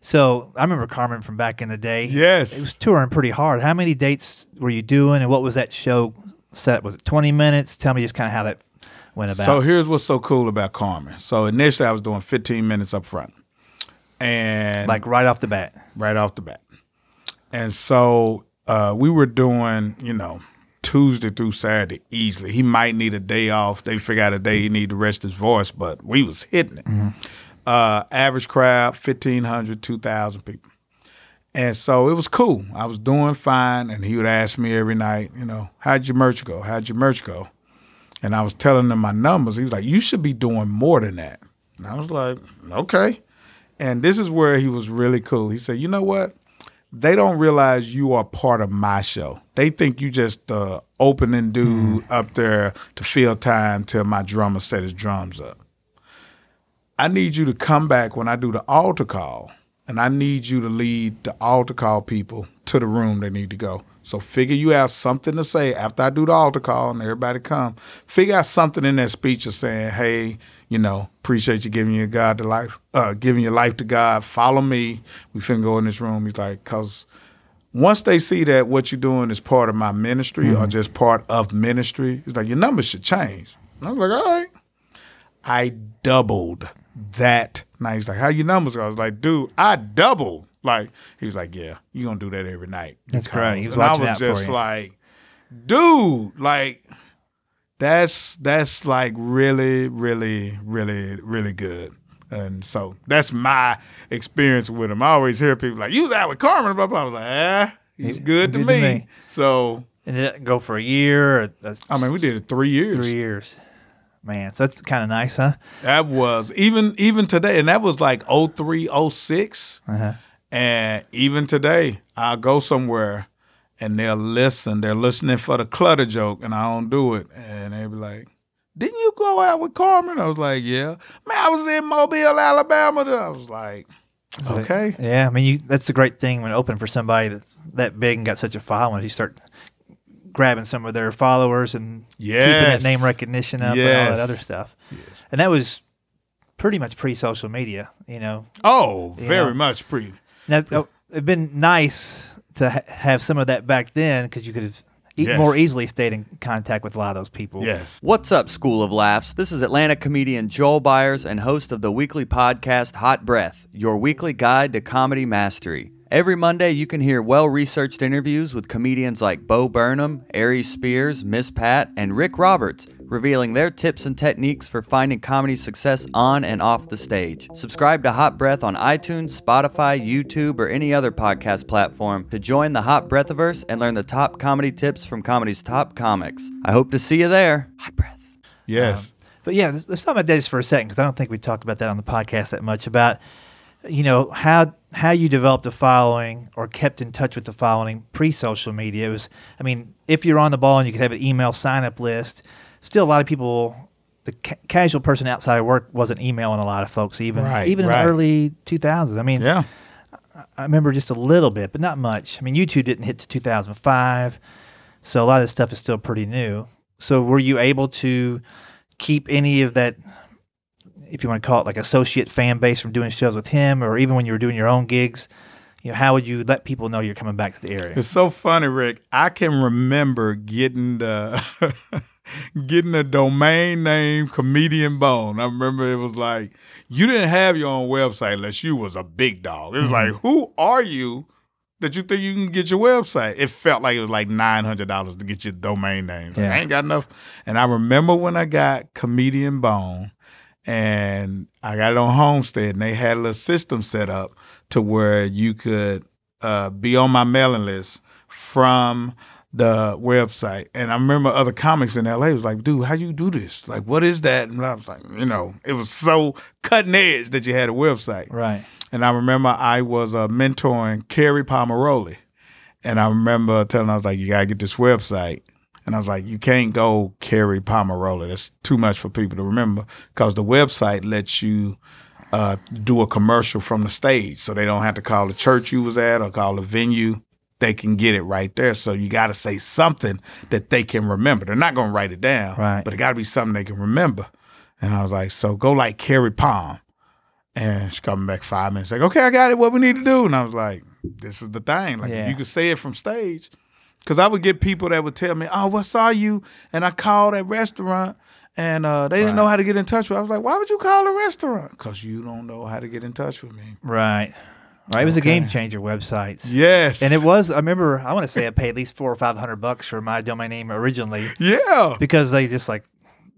Speaker 1: So I remember Carman from back in the day.
Speaker 2: yes,
Speaker 1: It was touring pretty hard. How many dates were you doing, and what was that show set? Was it 20 minutes? Tell me just kind of how that went about.
Speaker 2: So here's what's so cool about Carman. So initially I was doing 15 minutes up front, and
Speaker 1: like right off the bat.
Speaker 2: right off the bat, and so uh, we were doing you know Tuesday through Saturday easily. He might need a day off. They figure out a day he need to rest his voice, but we was hitting it. Uh, average crowd 1,500, 2,000 people. And so it was cool. I was doing fine, and he would ask me every night, you know, how'd your merch go? How'd your merch go? And I was telling him my numbers. He was like, you should be doing more than that. And I was like, okay. And this is where he was really cool. He said, you know what? They don't realize you are part of my show. They think you just the opening dude hmm. up there to fill time till my drummer set his drums up. I need you to come back when I do the altar call, and I need you to lead the altar call people to the room they need to go. So figure you out something to say after I do the altar call and everybody come. Figure out something in that speech of saying, "Hey, you know, appreciate you giving your God to life, uh, giving your life to God. Follow me. We finna go in this room." He's like, "Cause once they see that what you're doing is part of my ministry or just part of ministry, it's like your numbers should change." And I was like, "All right." I doubled that. Now he's like, "How your numbers?" go?" I was like, "Dude, I doubled." Like he was like, "Yeah, you gonna do that every night."
Speaker 1: That's great. He was
Speaker 2: and I was just like, "Dude, like." That's that's like really, really, really, really good. And so that's my experience with him. I always hear people like, "You was out with Carman," blah blah. I was like, "Ah, he's good, to,
Speaker 1: good to
Speaker 2: me.
Speaker 1: me.
Speaker 2: So
Speaker 1: And it go for a year? Or
Speaker 2: I mean, we did it three years.
Speaker 1: three years. Man, so that's kind of nice, huh?
Speaker 2: That was even even today, and that was like 03, 06.
Speaker 1: Uh-huh.
Speaker 2: And even today, I'll go somewhere and they'll listen. They're listening for the clutter joke, and I don't do it. And they'll be like, "Didn't you go out with Carman?" I was like, "Yeah." Man, I was in Mobile, Alabama. I was like, "Okay."
Speaker 1: Yeah, I mean, you, that's the great thing when open for somebody that's that big and got such a following. You start grabbing some of their followers and keeping that name recognition up and all that other stuff.
Speaker 2: Yes.
Speaker 1: And that was pretty much pre-social media, you know.
Speaker 2: Oh,
Speaker 1: You
Speaker 2: very
Speaker 1: know.
Speaker 2: much pre.
Speaker 1: Now, oh, it'd been nice to ha- have some of that back then because you could have e-
Speaker 2: Yes.
Speaker 1: more easily stayed in contact with a lot of those people.
Speaker 2: Yes.
Speaker 3: What's up, School of Laughs? This is Atlanta comedian Joel Byars and host of the weekly podcast Hot Breath, your weekly guide to comedy mastery. Every Monday, you can hear well researched interviews with comedians like Bo Burnham, Aries Spears, Miss Pat, and Rick Roberts, revealing their tips and techniques for finding comedy success on and off the stage. Subscribe to Hot Breath on iTunes, Spotify, YouTube, or any other podcast platform to join the Hot Breathiverse and learn the top comedy tips from comedy's top comics. I hope to see you there. Hot Breath.
Speaker 2: Yes.
Speaker 1: Um, but yeah, let's, let's talk about that just for a second because I don't think we talked about that on the podcast that much about, you know, how how you developed a following or kept in touch with the following pre-social media. It was, I mean, if you're on the ball and you could have an email sign-up list, still a lot of people, the ca- casual person outside of work wasn't emailing a lot of folks even
Speaker 2: Right,
Speaker 1: even in the early 2000s. I mean,
Speaker 2: yeah.
Speaker 1: I remember just a little bit, but not much. I mean, YouTube didn't hit to 2005, so a lot of this stuff is still pretty new. So, were you able to keep any of that, if you want to call it like associate fan base from doing shows with him, or even when you were doing your own gigs? You know, how would you let people know you're coming back to the area?
Speaker 2: It's so funny, Rick. I can remember getting the getting a domain name comedian bone. I remember it was like you didn't have your own website unless you was a big dog. It was like, who are you that you think you can get your website? It felt like it was like nine hundred dollars to get your domain name.
Speaker 1: Yeah.
Speaker 2: I ain't got enough. And I remember when I got comedian bone and I got it on Homestead and they had a little system set up to where you could uh, be on my mailing list from the website. And I remember other comics in LA was like, dude, how you do this? Like, what is that? And I was like, you know, it was so cutting edge that you had a website.
Speaker 1: Right.
Speaker 2: And I remember I was uh, mentoring Kerri Pomarolli. And I remember telling her, I was like, you got to get this website. And I was like, you can't go Kerri Pomarolli. That's too much for people to remember because the website lets you uh, do a commercial from the stage. So they don't have to call the church you was at or call the venue. They can get it right there. So you got to say something that they can remember. They're not going to write it down,
Speaker 1: Right.
Speaker 2: but it got to be something they can remember. And I was like, so go like Carrie Palm. And she coming back five minutes, like, okay, I got it. What we need to do? And I was like, this is the thing. Like,
Speaker 1: Yeah.
Speaker 2: you could say it from stage. Because I would get people that would tell me, oh, what saw you? And I called that restaurant and uh, they didn't know how to get in touch with. Me. I was like, why would you call a restaurant? Because you don't know how to get in touch with me.
Speaker 1: Right. Right. It was a game changer websites.
Speaker 2: Yes.
Speaker 1: And it was. I remember. I want to say I paid at least four or five hundred bucks for my domain name originally.
Speaker 2: Yeah.
Speaker 1: because they just like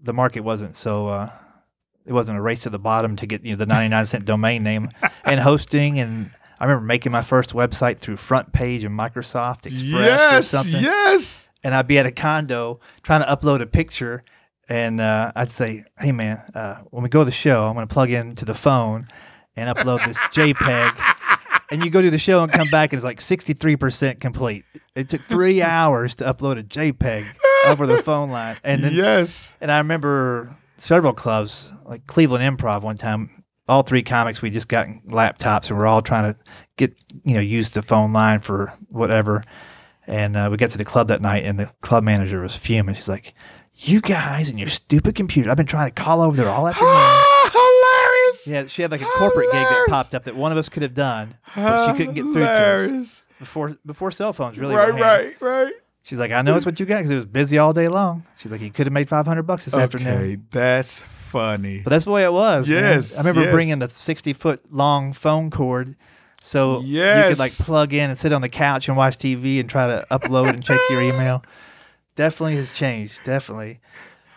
Speaker 1: the market wasn't so uh it wasn't a race to the bottom to get you know the 99 cent domain name and hosting and I remember making my first website through FrontPage and Microsoft Express or
Speaker 2: Yes.
Speaker 1: something
Speaker 2: Yes.
Speaker 1: and I'd be at a condo trying to upload a picture and uh, I'd say hey man uh, when we go to the show I'm going to plug into the phone and upload this JPEG and you go to the show and come back and it's like 63% complete it took three hours to upload a JPEG over the phone line and then
Speaker 2: yes.
Speaker 1: and I remember several clubs, like Cleveland Improv one time, all three comics, we just got laptops and we're all trying to get, you know, use the phone line for whatever. And uh, we got to the club that night and the club manager was fuming. She's like, you guys and your stupid computer. I've been trying to call over there all afternoon.
Speaker 2: Hilarious.
Speaker 1: Yeah, she had like a corporate gig that popped up that one of us could have done, but she couldn't get through to us
Speaker 2: Hilarious.
Speaker 1: before before cell phones really
Speaker 2: Right,
Speaker 1: were handy.
Speaker 2: right, right.
Speaker 1: She's like, I know it's what you got because it was busy all day long. She's like, you could have made 500 bucks this afternoon.
Speaker 2: Okay, that's funny.
Speaker 1: But that's the way it was. man.
Speaker 2: Yes,
Speaker 1: I remember
Speaker 2: yes.
Speaker 1: bringing the 60 foot long phone cord so you could like plug in and sit on the couch and watch TV and try to upload and check your email. Definitely has changed. Definitely.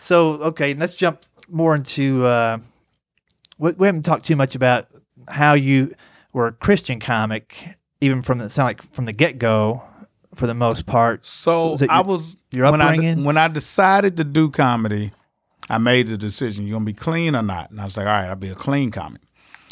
Speaker 1: So, okay, let's jump more into. Uh, we, we haven't talked too much about how you were a Christian comic, even from the sound like from the get go, for the most part.
Speaker 2: So
Speaker 1: Was it
Speaker 2: I was
Speaker 1: your
Speaker 2: when I
Speaker 1: upbringing?
Speaker 2: when I decided to do comedy, I made the decision: you gonna be clean or not? And I was like, all right, I'll be a clean comic.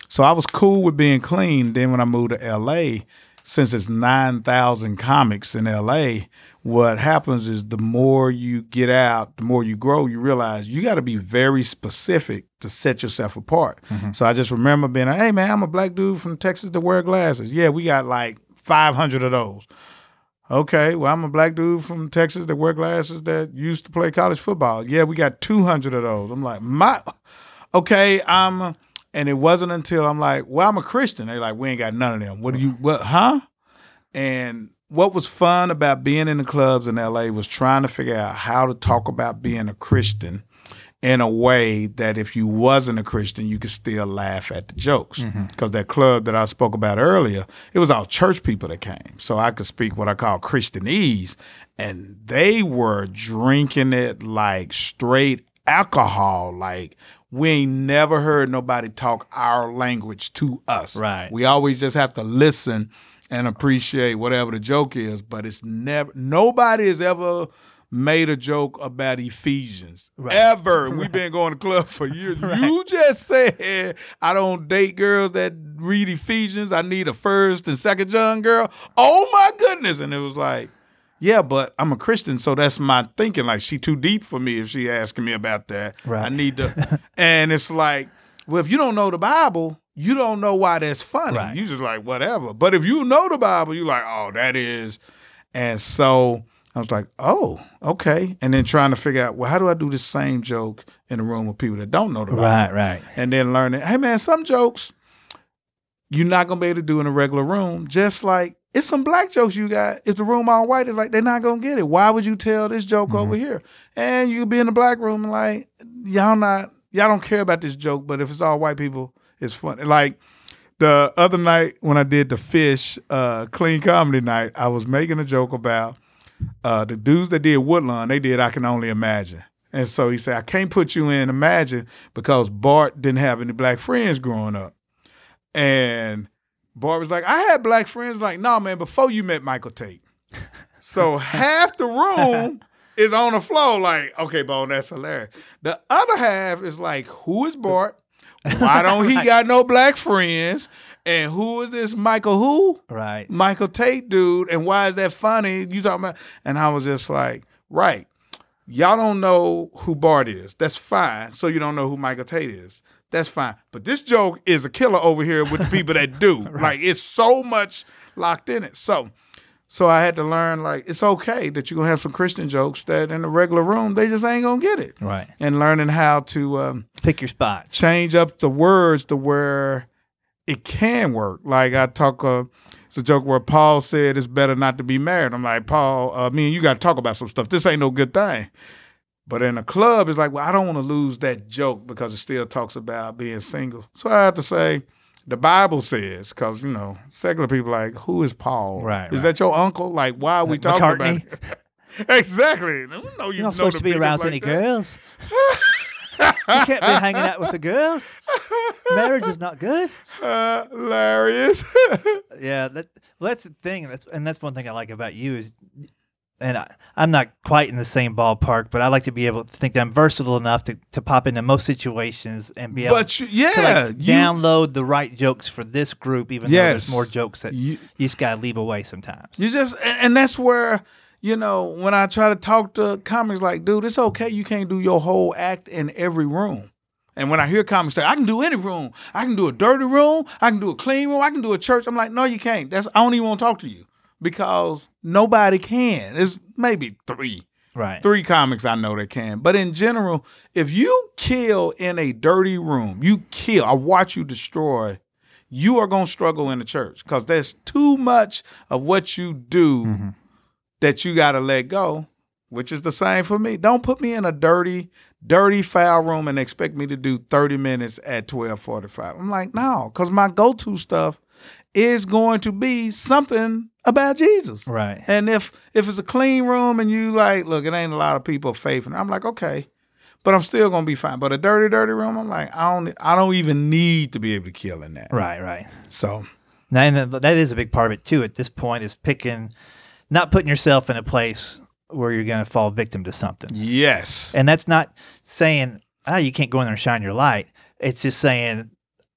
Speaker 2: So I was cool with being clean. Then when I moved to L.A., since it's 9,000 comics in LA, what happens is the more you get out, the more you grow, you realize you got to be very specific to set yourself apart.
Speaker 1: Mhm.
Speaker 2: So I just remember being like, hey man, I'm a black dude from Texas that wear glasses. Yeah, we got like 500 of those. Okay, well, I'm a black dude from Texas that wear glasses that used to play college football. Yeah, we got 200 of those. I'm like, my, okay, I'm, and it wasn't until I'm like, well, I'm a Christian. They're like, we ain't got none of them. What do you, what, huh? And what was fun about being in the clubs in LA was trying to figure out how to talk about being a Christian in a way that if you wasn't a Christian, you could still laugh at the jokes. Mm-hmm. Because that club that I spoke about earlier, it was all church people that came. So I could speak what I call Christianese. And they were drinking it like straight alcohol. Like we ain't never heard nobody talk our language to us.
Speaker 1: Right.
Speaker 2: We always just have to listen and appreciate whatever the joke is, but it's never nobody has ever made a joke about Ephesians.
Speaker 1: Right.
Speaker 2: Ever. We've been going to club for years. You just said I don't date girls that read Ephesians. I need a first and second John girl. Oh my goodness. And it was like, yeah, but I'm a Christian, so that's my thinking. Like she too deep for me if she asking me about that.
Speaker 1: Right.
Speaker 2: I need to and it's like, well, if you don't know the Bible, you don't know why that's funny.
Speaker 1: Right.
Speaker 2: You just like whatever. But if you know the Bible, you're like, oh, that is. And so I was like, oh, okay. And then trying to figure out, well, how do I do the same joke in a room with people that don't know the Bible?
Speaker 1: Right, right.
Speaker 2: And then learning, hey man, some jokes you're not gonna be able to do in a regular room. Just like it's some black jokes you got. If the room all white, it's like they're not gonna get it. Why would you tell this joke over mm-hmm. here? And you could be in the black room and like y'all not y'all don't care about this joke, but if it's all white people, it's funny. Like the other night when I did the fish uh, clean comedy night, I was making a joke about uh, the dudes that did Woodlawn. They did I can only imagine. And so he said, I can't put you in Imagine because Bart didn't have any black friends growing up. And Bart was like, I had black friends. Like, no, man, before you met Michael Tait. So half the room is on the floor, like, okay, Bone, that's hilarious. The other half is like, who is Bart? Why don't he got no black friends? And who is this Michael who?
Speaker 1: Right.
Speaker 2: Michael Tait dude, and why is that funny? You talking about? And I was just like, right. Y'all don't know who Bart is. That's fine. So you don't know who Michael Tait is. That's fine. But this joke is a killer over here with the people that do. Like it's so much locked in it. So so I had to learn like it's okay that you're gonna have some Christian jokes that in the regular room they just ain't gonna get it.
Speaker 1: Right.
Speaker 2: And learning how to um
Speaker 1: Pick your spots.
Speaker 2: change up the words to where it can work. Like I talk, uh, it's a joke where Paul said it's better not to be married. I'm like, Paul, uh, me and you got to talk about some stuff. This ain't no good thing. But in a club, it's like, well, I don't want to lose that joke because it still talks about being single. So I have to say, the Bible says, because you know, secular people like, who is Paul?
Speaker 1: Right,
Speaker 2: Is
Speaker 1: right.
Speaker 2: that your uncle? Like, why are we
Speaker 1: Uh,
Speaker 2: talking
Speaker 1: McCartney?
Speaker 2: about it? exactly. No, you
Speaker 1: You're
Speaker 2: know
Speaker 1: not supposed to be around
Speaker 2: like
Speaker 1: any
Speaker 2: that.
Speaker 1: girls. You can't be hanging out with the girls. Marriage is not good.
Speaker 2: Hilarious.
Speaker 1: Yeah, that well, that's the thing. That's and that's one thing I like about you is, and I, I'm not quite in the same ballpark, but I like to be able to think that I'm versatile enough to, to pop into most situations and be able
Speaker 2: but you, yeah,
Speaker 1: to like
Speaker 2: you,
Speaker 1: download the right jokes for this group, even though there's more jokes that you,
Speaker 2: you,
Speaker 1: just gotta leave away sometimes.
Speaker 2: you just, and, and that's where, you know, when I try to talk to comics, like, dude, it's okay. You can't do your whole act in every room. And when I hear comics say, I can do any room. I can do a dirty room. I can do a clean room. I can do a church. I'm like, no, you can't. That's I don't even want to talk to you because nobody can. It's maybe three.
Speaker 1: Right.
Speaker 2: three comics I know that can. But in general, if you kill in a dirty room, you kill. I watch you destroy. You are gonna struggle in the church because there's too much of what you do
Speaker 1: Mhm.
Speaker 2: that you gotta let go. Which is the same for me. Don't put me in a dirty, dirty foul room and expect me to do 30 minutes at 12:45. I'm like, no, because my go-to stuff is going to be something about Jesus.
Speaker 1: Right.
Speaker 2: And if if it's a clean room and you like, look, it ain't a lot of people of faith, and I'm like, okay, but I'm still gonna be fine. But a dirty, dirty room, I'm like, I don't, I don't even need to be able to kill in that.
Speaker 1: Right. Right.
Speaker 2: So
Speaker 1: Now, and that that is a big part of it too. At this point, is picking, not putting yourself in a place where you're going to fall victim to something.
Speaker 2: yes,
Speaker 1: And that's not saying, ah, you can't go in there and shine your light. It's just saying,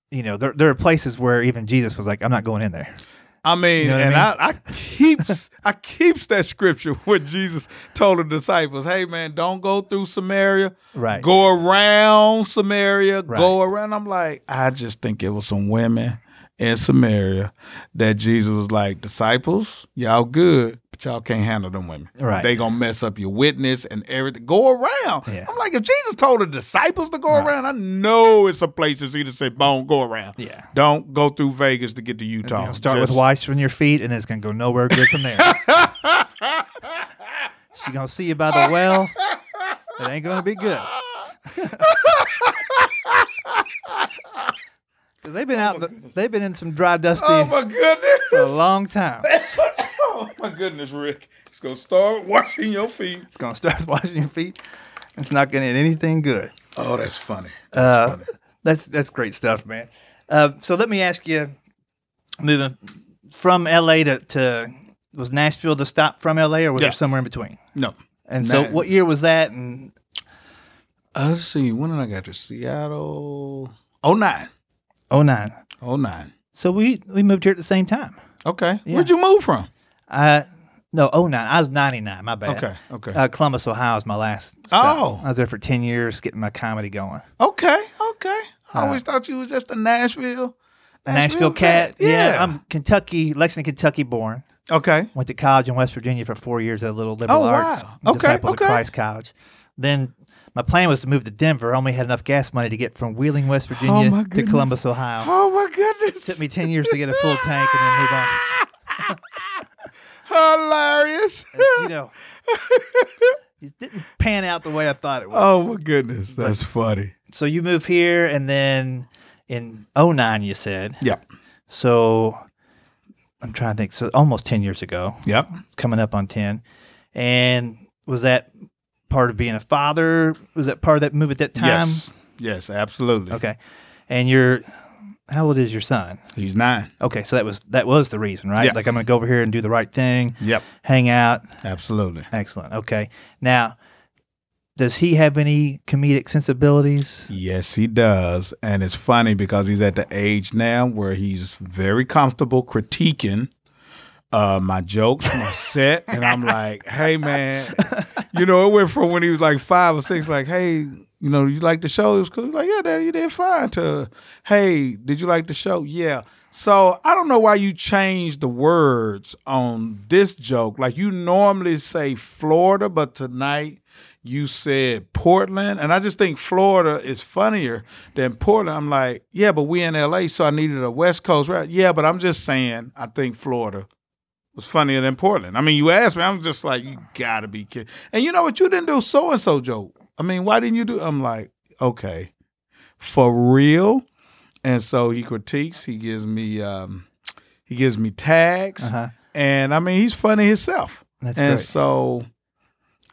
Speaker 1: you know, there there are places where even Jesus was like, I'm not going in there.
Speaker 2: I mean,
Speaker 1: You know what I
Speaker 2: and
Speaker 1: mean?
Speaker 2: I, I keeps I keeps that scripture where Jesus told the disciples, "Hey man, don't go through Samaria.
Speaker 1: Right.
Speaker 2: Go around Samaria.
Speaker 1: Right.
Speaker 2: Go around." I'm like, I just think it was some women in Samaria that Jesus was like, disciples, y'all good, but y'all can't handle them women.
Speaker 1: Right.
Speaker 2: They gonna mess up your witness and everything. Go around.
Speaker 1: Yeah.
Speaker 2: I'm like, if Jesus told the disciples to go
Speaker 1: Right.
Speaker 2: around, I know it's a place that's either said, "Bone, go around."
Speaker 1: Yeah.
Speaker 2: Don't go through Vegas to get to Utah.
Speaker 1: start with
Speaker 2: Just-
Speaker 1: wipes on your feet, and it's gonna go nowhere good from there. she gonna see you by the well. It ain't gonna be good. Cause they've been out. the-
Speaker 2: goodness.
Speaker 1: they've been in some dry, dusty
Speaker 2: Oh my goodness.
Speaker 1: for a long time.
Speaker 2: oh my goodness, Rick. It's gonna start washing your feet.
Speaker 1: It's gonna start washing your feet. It's not gonna end anything good.
Speaker 2: Oh, that's funny.
Speaker 1: Uh,
Speaker 2: funny.
Speaker 1: that's that's great stuff, man. Uh, so let me ask you, moving from L.A. to, to was Nashville the stop from L.A. or was
Speaker 2: Yeah.
Speaker 1: there somewhere in between?
Speaker 2: No.
Speaker 1: And so, what year was that? And
Speaker 2: Uh, let's see. When did I get to Seattle? Oh nine.
Speaker 1: Oh nine.
Speaker 2: Oh nine.
Speaker 1: So we we moved here at the same time.
Speaker 2: Okay.
Speaker 1: Yeah.
Speaker 2: Where'd you move from?
Speaker 1: I no oh nine. I was ninety nine. My bad.
Speaker 2: Okay. Okay.
Speaker 1: Uh, Columbus, Ohio is my last. Stop.
Speaker 2: Oh.
Speaker 1: I was there for ten years, getting my comedy going.
Speaker 2: okay. Okay. I
Speaker 1: Uh,
Speaker 2: always thought you was just a Nashville.
Speaker 1: Nashville, cat.
Speaker 2: Yeah.
Speaker 1: Yeah. I'm Kentucky, Lexington, Kentucky born.
Speaker 2: okay.
Speaker 1: Went to college in West Virginia for four years at a little liberal
Speaker 2: Oh,
Speaker 1: arts
Speaker 2: wow. Okay,
Speaker 1: Disciples
Speaker 2: okay.
Speaker 1: of Christ College. Then my plan was to move to Denver. I only had enough gas money to get from Wheeling, West Virginia
Speaker 2: Oh,
Speaker 1: to. Columbus, Ohio.
Speaker 2: Oh my goodness.
Speaker 1: It Took me ten years to get a full tank and then move on.
Speaker 2: Hilarious.
Speaker 1: And, you know, it didn't pan out the way I thought it would.
Speaker 2: oh my goodness. That's funny.
Speaker 1: So you move here, and then in 09, you said.
Speaker 2: Yeah.
Speaker 1: So I'm trying to think. So almost 10 years ago,
Speaker 2: Yeah.
Speaker 1: coming up on 10. And was that part of being a father? Was that part of that move at that time?
Speaker 2: Yes. Yes, absolutely.
Speaker 1: Okay. And you're, how old is your son?
Speaker 2: He's nine.
Speaker 1: Okay, so that was that was the reason, right?
Speaker 2: Yeah.
Speaker 1: Like I'm gonna go over here and do the right thing,
Speaker 2: Yep.
Speaker 1: hang out.
Speaker 2: Absolutely.
Speaker 1: Excellent. Okay. Now, does he have any comedic sensibilities?
Speaker 2: Yes, he does. And it's funny because he's at the age now where he's very comfortable critiquing uh, my jokes, my set. And I'm like, hey, man, you know, it went from when he was like five or six, like, hey, you know, you like the show? It was cool. Like, yeah, Daddy, you did fine. To, hey, did you like the show? Yeah. So I don't know why you changed the words on this joke. Like you normally say Florida, but tonight you said Portland, and I just think Florida is funnier than Portland. I'm like, yeah, but we in LA, so I needed a West Coast rap. Yeah, but I'm just saying, I think Florida was funnier than Portland. I mean, you asked me, I'm just like, you gotta be kidding. And you know what? You didn't do so and so joke. I mean, why didn't you do? I'm like, okay, for real. And so he critiques. He gives me, um, he gives me tags,
Speaker 1: Uh huh.
Speaker 2: and I mean, he's funny himself.
Speaker 1: That's
Speaker 2: and
Speaker 1: great.
Speaker 2: so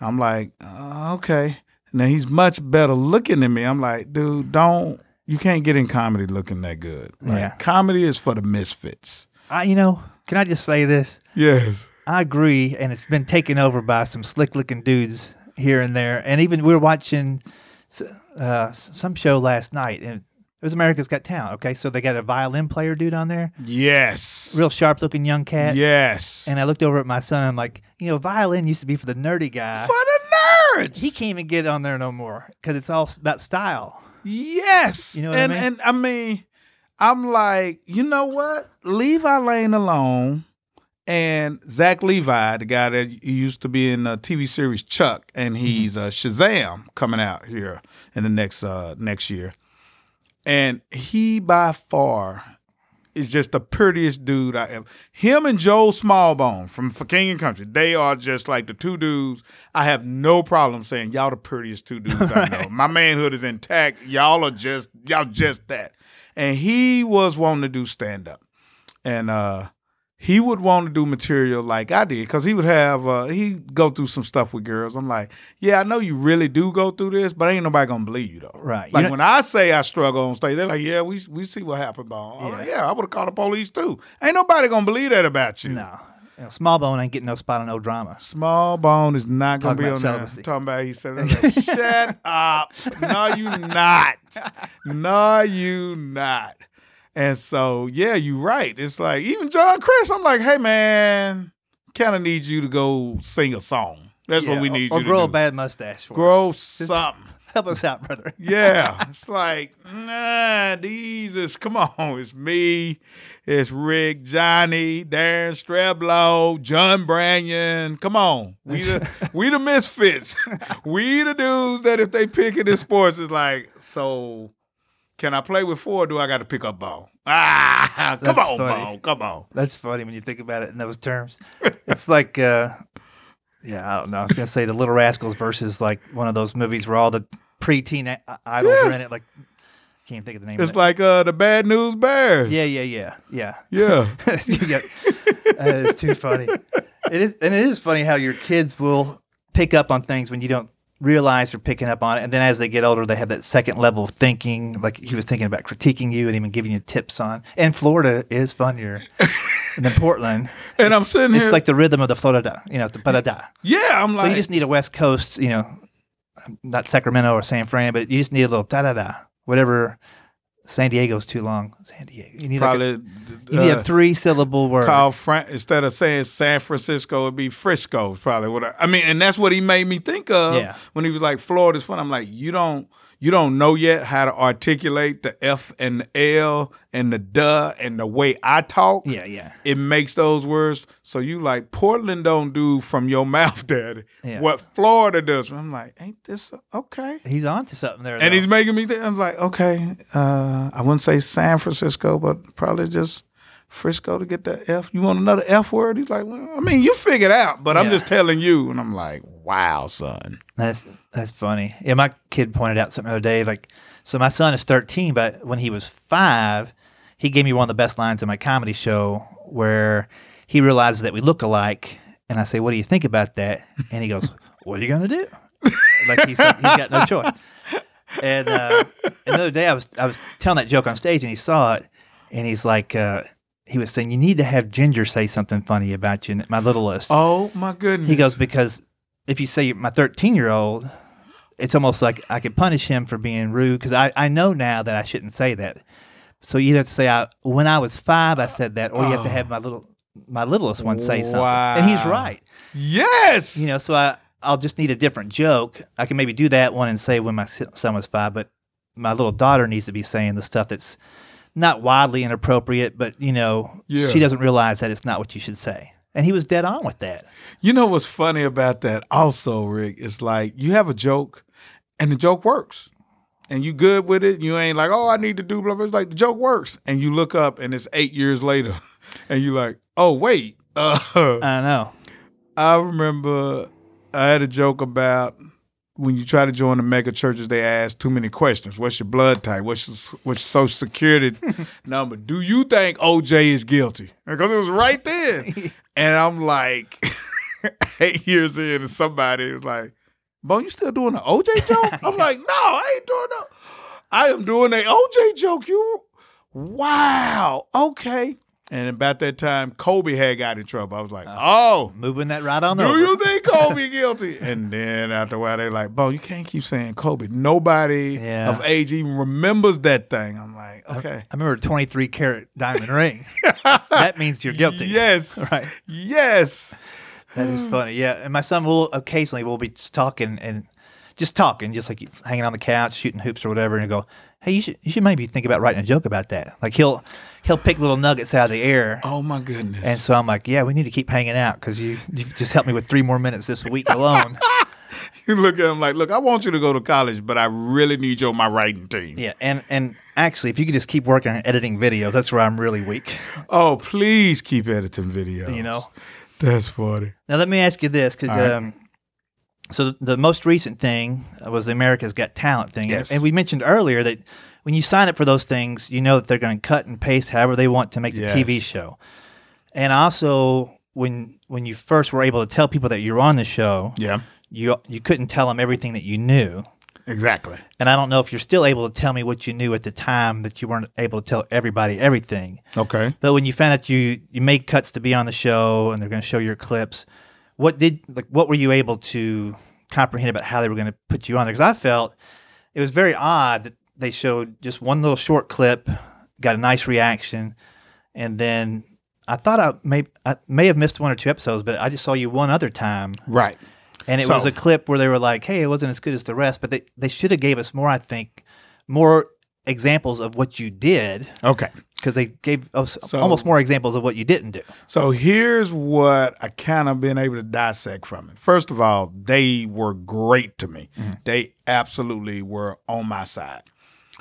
Speaker 2: I'm like, uh, okay. Now he's much better looking than me. I'm like, dude, don't you can't get in comedy looking that good. Like,
Speaker 1: Yeah.
Speaker 2: comedy is for the misfits.
Speaker 1: I, you know, can I just say this?
Speaker 2: Yes.
Speaker 1: I agree, and it's been taken over by some slick-looking dudes here and there. And even we were watching uh, some show last night, and it was America's Got Talent. Okay, so they got a violin player dude on there,
Speaker 2: Yes.
Speaker 1: real sharp-looking young cat.
Speaker 2: Yes.
Speaker 1: And I looked over at my son. And I'm like, you know, violin used to be for the nerdy guy.
Speaker 2: for the nerds.
Speaker 1: He can't even get on there no more because it's all about style.
Speaker 2: Yes.
Speaker 1: You know what I
Speaker 2: and,
Speaker 1: mean?
Speaker 2: And I mean, I'm like, you know what? Leave lane alone. And Zach Levi, the guy that used to be in the TV series Chuck, and he's uh, Shazam coming out here in the next uh, next year. And he by far is just the prettiest dude I ever. Him and Joel Smallbone from For King and Country, they are just like the two dudes. I have no problem saying y'all the prettiest two dudes I know. My manhood is intact. Y'all are just y'all just that. And he was wanting to do stand up, and uh, he would want to do material like I did because he would have uh, he go through some stuff with girls. I'm like, yeah, I know you really do go through this, but ain't nobody gonna believe you though.
Speaker 1: Right. You
Speaker 2: Like
Speaker 1: know-
Speaker 2: when I say I struggle on stage, they're like, yeah, we we see what happened. I'm
Speaker 1: Yeah.
Speaker 2: like, yeah, I would have called the police too. Ain't nobody gonna believe that about you.
Speaker 1: No, you know, Smallbone ain't getting no spot on no drama.
Speaker 2: Smallbone is not gonna
Speaker 1: Talking
Speaker 2: be
Speaker 1: about
Speaker 2: on there.
Speaker 1: celibacy.
Speaker 2: Talking about he said, that. shut up. No, you not. No, you not. And so, yeah, you're right. It's like even Jon Crist, I'm like, hey man, kind of need you to go sing a song. That's
Speaker 1: Yeah,
Speaker 2: what we need
Speaker 1: or
Speaker 2: you
Speaker 1: grow
Speaker 2: to
Speaker 1: a
Speaker 2: do.
Speaker 1: bad mustache. For us.
Speaker 2: grow something.
Speaker 1: Help us out, brother.
Speaker 2: Yeah, it's like, nah, is, come on, it's me, it's Rick, Johnny, Daren Streblow, John Branyan. Come on, we the we the misfits. we the dudes that if they pick it in sports, it's like, so can I play with four? Or do I got to pick up ball? Ah, come
Speaker 1: That's
Speaker 2: on,
Speaker 1: funny.
Speaker 2: ball, come on.
Speaker 1: That's funny when you think about it in those terms. It's like, uh, yeah, I don't know. I was gonna say the Little Rascals versus like one of those movies where all the preteen i- idols
Speaker 2: Yeah.
Speaker 1: are in it. Like, can't think of the name.
Speaker 2: It's
Speaker 1: of it.
Speaker 2: like uh the Bad News Bears.
Speaker 1: yeah, yeah, yeah, yeah.
Speaker 2: yeah.
Speaker 1: That is too funny. It is, and it is funny how your kids will pick up on things when you don't realize they're picking up on it, and then as they get older, they have that second level of thinking. Like he was thinking about critiquing you and even giving you tips on. And Florida is funnier than Portland.
Speaker 2: And I'm sitting
Speaker 1: It's
Speaker 2: here,
Speaker 1: like the rhythm of the Florida, you know, the da.
Speaker 2: yeah, I'm like.
Speaker 1: So you just need a West Coast, you know, not Sacramento or San Fran, but you just need a little da da da. Whatever. San Diego's too long. San Diego. You need like a, you need
Speaker 2: uh,
Speaker 1: a three syllable word.
Speaker 2: call Fran- instead of saying San Francisco, it'd be Frisco. is Probably what I, I mean, and that's what he made me think of
Speaker 1: Yeah.
Speaker 2: when he was like Florida's fun. I'm like, you don't you don't know yet how to articulate the F and the L and the duh and the way I talk.
Speaker 1: Yeah, yeah.
Speaker 2: It makes those words. So you like Portland don't do from your mouth, daddy.
Speaker 1: Yeah.
Speaker 2: What Florida does. I'm like, ain't this okay?
Speaker 1: He's on to something there.
Speaker 2: And he's making me think. I'm like, okay, uh, I wouldn't say San Francisco, but probably just Frisco to get the F. You want another F word? He's like, well, I mean, you figure it out, but I'm just telling you. And I'm like, wow, son.
Speaker 1: That's that's funny. Yeah, my kid pointed out something the other day. Like, so my son is 13, but when he was five, he gave me one of the best lines in my comedy show where he realizes that we look alike, and I say, "What do you think about that?" And he goes, "What are you gonna do?" like he's he's got no choice. And uh, another day, I was I was telling that joke on stage, and he saw it, and he's like, uh, he was saying, "You need to have Ginger say something funny about you, my littlest."
Speaker 2: Oh my goodness.
Speaker 1: He goes because if you say my 13 year old, it's almost like I could punish him for being rude because I, I know now that I shouldn't say that. So you have to say I, when I was five I said that, or you have to have my little my littlest one say something, and he's right.
Speaker 2: yes.
Speaker 1: You know, so I I'll just need a different joke. I can maybe do that one and say when my son was five, but my little daughter needs to be saying the stuff that's not wildly inappropriate, but you know,
Speaker 2: Yeah.
Speaker 1: she doesn't realize that it's not what you should say. And he was dead on with that.
Speaker 2: You know what's funny about that also, Rick? It's like you have a joke and the joke works. And you good with it. You ain't like, oh, I need to do blah blah. It's like the joke works. And you look up and it's eight years later. And you like, oh wait. Uh,
Speaker 1: I know.
Speaker 2: I remember I had a joke about when you try to join the mega churches, they ask too many questions. What's your blood type? What's your, what's your social security number? Do you think OJ is guilty? Because it was right then. And I'm like, eight years in, and somebody was like, Bo, you still doing the OJ joke? I'm like, no, I ain't doing no. I am doing the OJ joke. You, wow, okay. And about that time, Kobe had got in trouble. I was like, uh, oh,
Speaker 1: Moving that right on
Speaker 2: do
Speaker 1: over.
Speaker 2: you think Kobe guilty? And then after a while, they're like, Bo, you can't keep saying Kobe. Nobody
Speaker 1: Yeah.
Speaker 2: of age even remembers that thing. I'm like, okay.
Speaker 1: I remember a 23 carat diamond ring. that means you're guilty.
Speaker 2: Yes.
Speaker 1: Right.
Speaker 2: Yes.
Speaker 1: That is funny. Yeah. And my son will occasionally will be just talking and just talking, just like hanging on the couch, shooting hoops or whatever, and go, "Hey, you should you should maybe think about writing a joke about that." Like he'll he'll pick little nuggets out of the air.
Speaker 2: Oh my goodness.
Speaker 1: And so I'm like, yeah, we need to keep hanging out because you you just helped me with three more minutes this week alone.
Speaker 2: you look at him like, look, I want you to go to college, but I really need you on my writing team.
Speaker 1: yeah, and and actually, if you could just keep working on editing videos, that's where I'm really weak.
Speaker 2: Oh, please keep editing videos.
Speaker 1: You know.
Speaker 2: That's funny.
Speaker 1: Now let me ask you this, because
Speaker 2: right.
Speaker 1: um, so the most recent thing was the America's Got Talent thing,
Speaker 2: Yes.
Speaker 1: and we mentioned earlier that when you sign up for those things, you know that they're going to cut and paste however they want to make the TV show, and also when when you first were able to tell people that you're on the show,
Speaker 2: Yeah.
Speaker 1: you you couldn't tell them everything that you knew.
Speaker 2: Exactly.
Speaker 1: And I don't know if you're still able to tell me what you knew at the time that you weren't able to tell everybody everything.
Speaker 2: Okay.
Speaker 1: But when you found out you you made cuts to be on the show and they're going to show your clips, what did like what were you able to comprehend about how they were going to put you on there? Because I felt it was very odd that they showed just one little short clip got a nice reaction, and then I thought I may I may have missed one or two episodes, but I just saw you one other time,
Speaker 2: Right.
Speaker 1: and it
Speaker 2: So-
Speaker 1: was a clip where they were like, "Hey, it wasn't as good as the rest," but they they should have gave us more. I think more examples of what you did
Speaker 2: Okay.
Speaker 1: because they gave us
Speaker 2: So-
Speaker 1: almost more examples of what you didn't do.
Speaker 2: So here's what I kind of been able to dissect from it. First of all, they were great to me.
Speaker 1: Mhm.
Speaker 2: They absolutely were on my side.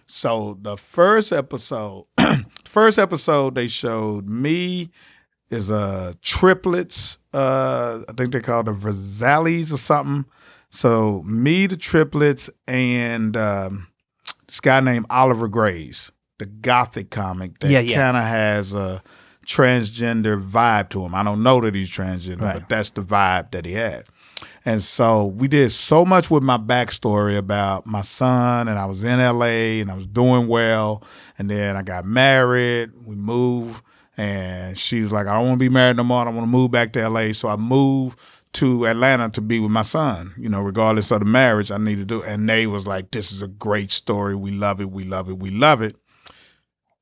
Speaker 2: So the first episode, first episode they showed me is a triplets. Uh, I think they call the Versailles or something. So me, the triplets, and um, this guy named Oliver Grays, the Gothic comic that
Speaker 1: Yeah, yeah.
Speaker 2: kind of has a transgender vibe to him. I don't know that he's transgender,
Speaker 1: Right.
Speaker 2: but that's the vibe that he had. And so we did so much with my backstory about my son, and I was in LA and I was doing well. And then I got married, we moved, and she was like, I don't want to be married no more. I want to move back to LA. So I moved to Atlanta to be with my son, you know, regardless of the marriage I need to do. And they was like, This is a great story. We love it. We love it. We love it.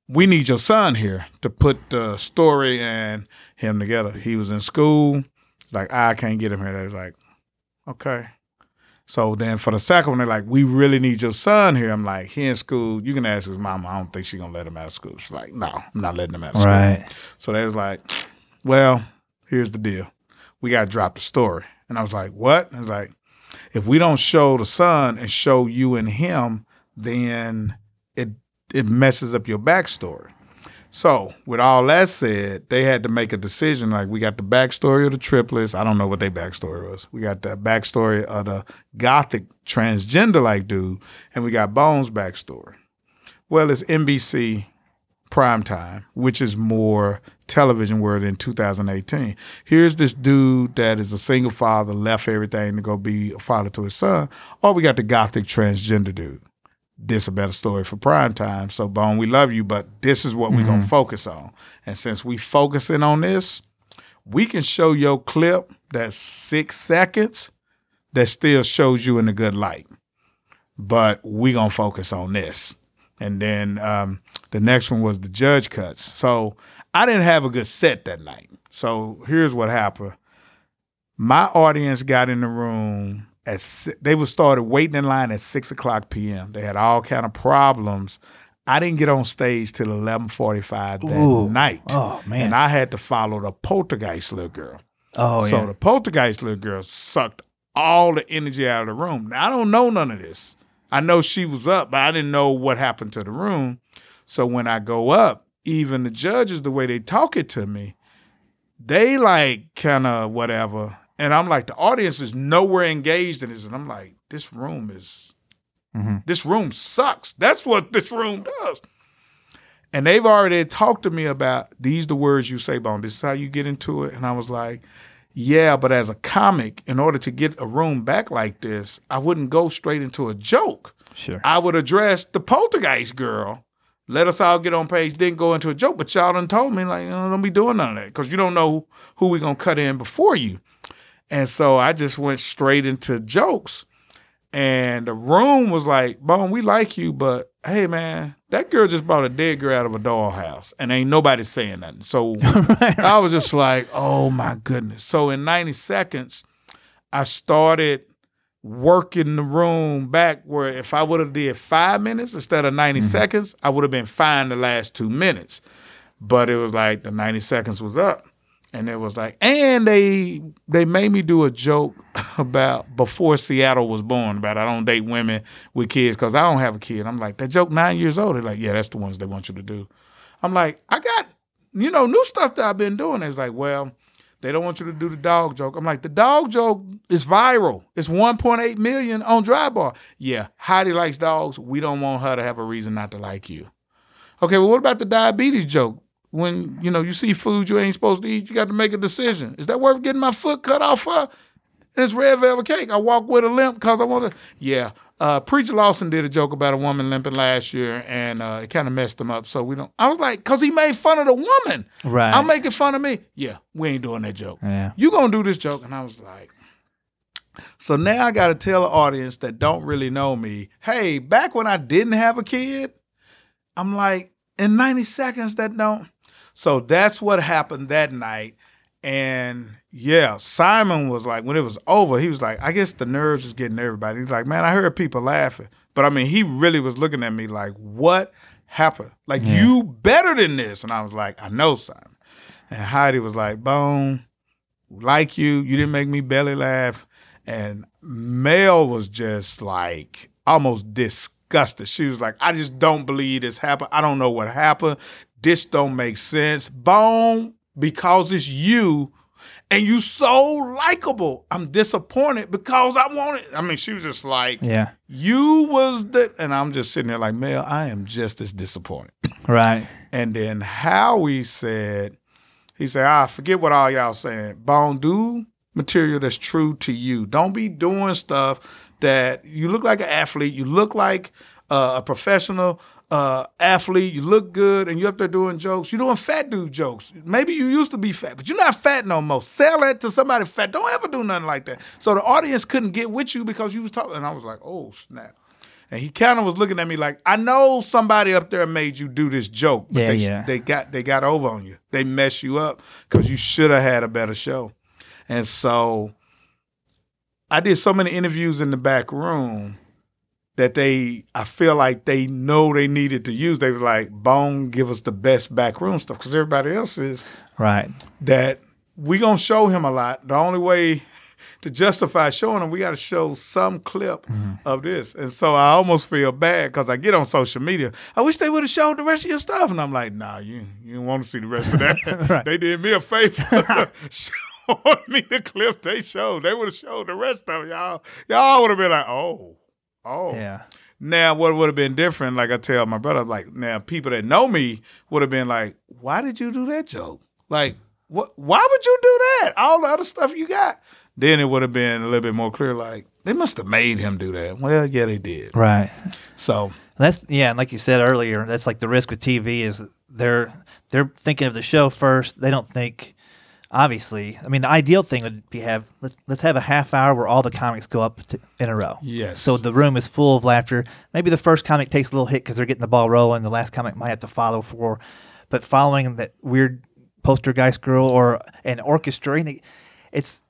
Speaker 2: We need your son here to put the story and him together. He was in school. Like, I can't get him here. They was like, okay. So then for the second one, they're like, we really need your son here. I'm like, he in school. You can ask his mama. I don't think she's going to let him out of school. She's like, no, I'm not letting him out of school. So they was like, well, here's the deal. We got to drop the story. And I was like, what? And I was like, if we don't show the son and show you and him, then it it messes up your backstory. So with all that said, they had to make a decision. Like we got the backstory of the triplets. I don't know what their backstory was. We got the backstory of the gothic transgender like dude, and we got Bones' backstory. Well, it's NBC prime time, which is more television world in 2018. Here's this dude that is a single father, left everything to go be a father to his son. Or we got the gothic transgender dude. This a better story for prime time. So Bone, we love you, but this is what we're gonna focus on. And since we focusing on this, we can show your clip that's six seconds that still shows you in a good light. But we gonna focus on this. And then um, the next one was the judge cuts. So I didn't have a good set that night. So here's what happened. My audience got in the room at they was started waiting in line at six o'clock p.m. They had all kind of problems. I didn't get on stage till eleven forty five that
Speaker 1: Ooh.
Speaker 2: night,
Speaker 1: Oh man.
Speaker 2: and I had to follow the poltergeist little girl.
Speaker 1: oh
Speaker 2: so
Speaker 1: yeah.
Speaker 2: So the poltergeist little girl sucked all the energy out of the room. Now I don't know none of this. I know she was up, but I didn't know what happened to the room. So when I go up, even the judges, the way they talk it to me, they like kind of whatever. And I'm like, the audience is nowhere engaged in this. And I'm like, this room is,
Speaker 1: Mhm.
Speaker 2: this room sucks. That's what this room does. And they've already talked to me about these the words you say, Bone. This is how you get into it. And I was like, yeah, but as a comic, in order to get a room back like this, I wouldn't go straight into a joke.
Speaker 1: Sure.
Speaker 2: I would address the poltergeist girl. Let us all get on page, then go into a joke. But y'all done told me, like, "Oh, don't be doing none of that because you don't know who we going to cut in before you. And so I just went straight into jokes. And the room was like, Bone, we like you, but hey, man, that girl just brought a dead girl out of a dollhouse and ain't nobody saying nothing. So I was just like, oh my goodness. So in 90 seconds, I started working the room back where if I would have did five minutes instead of 90 mm-hmm. seconds, I would have been fine the last two minutes. But it was like the 90 seconds was up. And it was like, and they they made me do a joke about before Seattle was born about I don't date women with kids because I don't have a kid. I'm like, that joke nine years old. They're like, yeah, that's the ones they want you to do. I'm like, I got, you know, new stuff that I've been doing. It's like, well, they don't want you to do the dog joke. I'm like, the dog joke is viral. It's 1.8 million on Dry Bar. Yeah, Heidi likes dogs. We don't want her to have a reason not to like you. Okay, well, what about the diabetes joke? When you know you see food you ain't supposed to eat, you got to make a decision. Is that worth getting my foot cut off for? And it's red velvet cake. I walk with a limp because I want to. Yeah, uh, Preacher Lawson did a joke about a woman limping last year, and uh, it kind of messed him up. So we don't. I was like, cause he made fun of the woman.
Speaker 1: right.
Speaker 2: I'm making fun of me. Yeah, we ain't doing that joke.
Speaker 1: yeah.
Speaker 2: You gonna do this joke? And I was like, so now I got to tell the audience that don't really know me, hey, back when I didn't have a kid, I'm like, in 90 seconds that don't. So that's what happened that night. And yeah, Simon was like, when it was over, he was like, I guess the nerves was getting everybody. He's like, man, I heard people laughing. But I mean, he really was looking at me like, what happened? Like,
Speaker 1: Yeah.
Speaker 2: you better than this. And I was like, I know, Simon. And Heidi was like, Bone, like you, you didn't make me belly laugh. And Mel was just like almost disgusted. She was like, I just don't believe this happened. I don't know what happened. This don't make sense. Bone, because it's you and you so likable. I'm disappointed because I wanted. I mean, she was just like,
Speaker 1: Yeah.
Speaker 2: you was the, and I'm just sitting there like, Mel, I am just as disappointed.
Speaker 1: Right.
Speaker 2: And then Howie said, he said, ah, forget what all y'all saying. Bone, do material that's true to you. Don't be doing stuff that you look like an athlete, you look like uh, a professional uh, athlete, you look good, and you're up there doing jokes. You're doing fat dude jokes. Maybe you used to be fat, but you're not fat no more. Sell that to somebody fat. Don't ever do nothing like that. So the audience couldn't get with you because you was talking. And I was like, oh, snap. And he kind of was looking at me like, I know somebody up there made you do this joke, but
Speaker 1: Yeah,
Speaker 2: they,
Speaker 1: yeah.
Speaker 2: they got they got over on you. They messed you up because you should have had a better show. And so I did so many interviews in the back room that they I feel like they know they needed to use. They was like, Bone, give us the best back room stuff because everybody else is
Speaker 1: Right.
Speaker 2: that we gonna show him a lot. The only way to justify showing him, we got to show some clip mm-hmm. of this. And so I almost feel bad because I get on social media. I wish they would have showed the rest of your stuff, and I'm like, Nah, you you don't want to see the rest of that.
Speaker 1: Right.
Speaker 2: They did me a favor. Showing me the clip they showed. They would have showed the rest of it, y'all. Y'all would have been like, oh, oh.
Speaker 1: Yeah.
Speaker 2: Now, what would have been different, like I tell my brother, like now people that know me would have been like, "Why did you do that joke? Like, what? Why would you do that? All the other stuff you got." Then it would have been a little bit more clear, like they must have made him do that. Well, yeah, they did.
Speaker 1: Right.
Speaker 2: So
Speaker 1: That's yeah, and like you said earlier, that's like the risk with TV is they're they're thinking of the show first. They don't think obviously. I mean, the ideal thing would be have let's let's have a half hour where all the comics go up to, in a row.
Speaker 2: yes,
Speaker 1: So the room is full of laughter. Maybe the first comic takes a little hit because they're getting the ball rolling. The last comic might have to follow for, but following that weird poltergeist girl or an orchestra, it's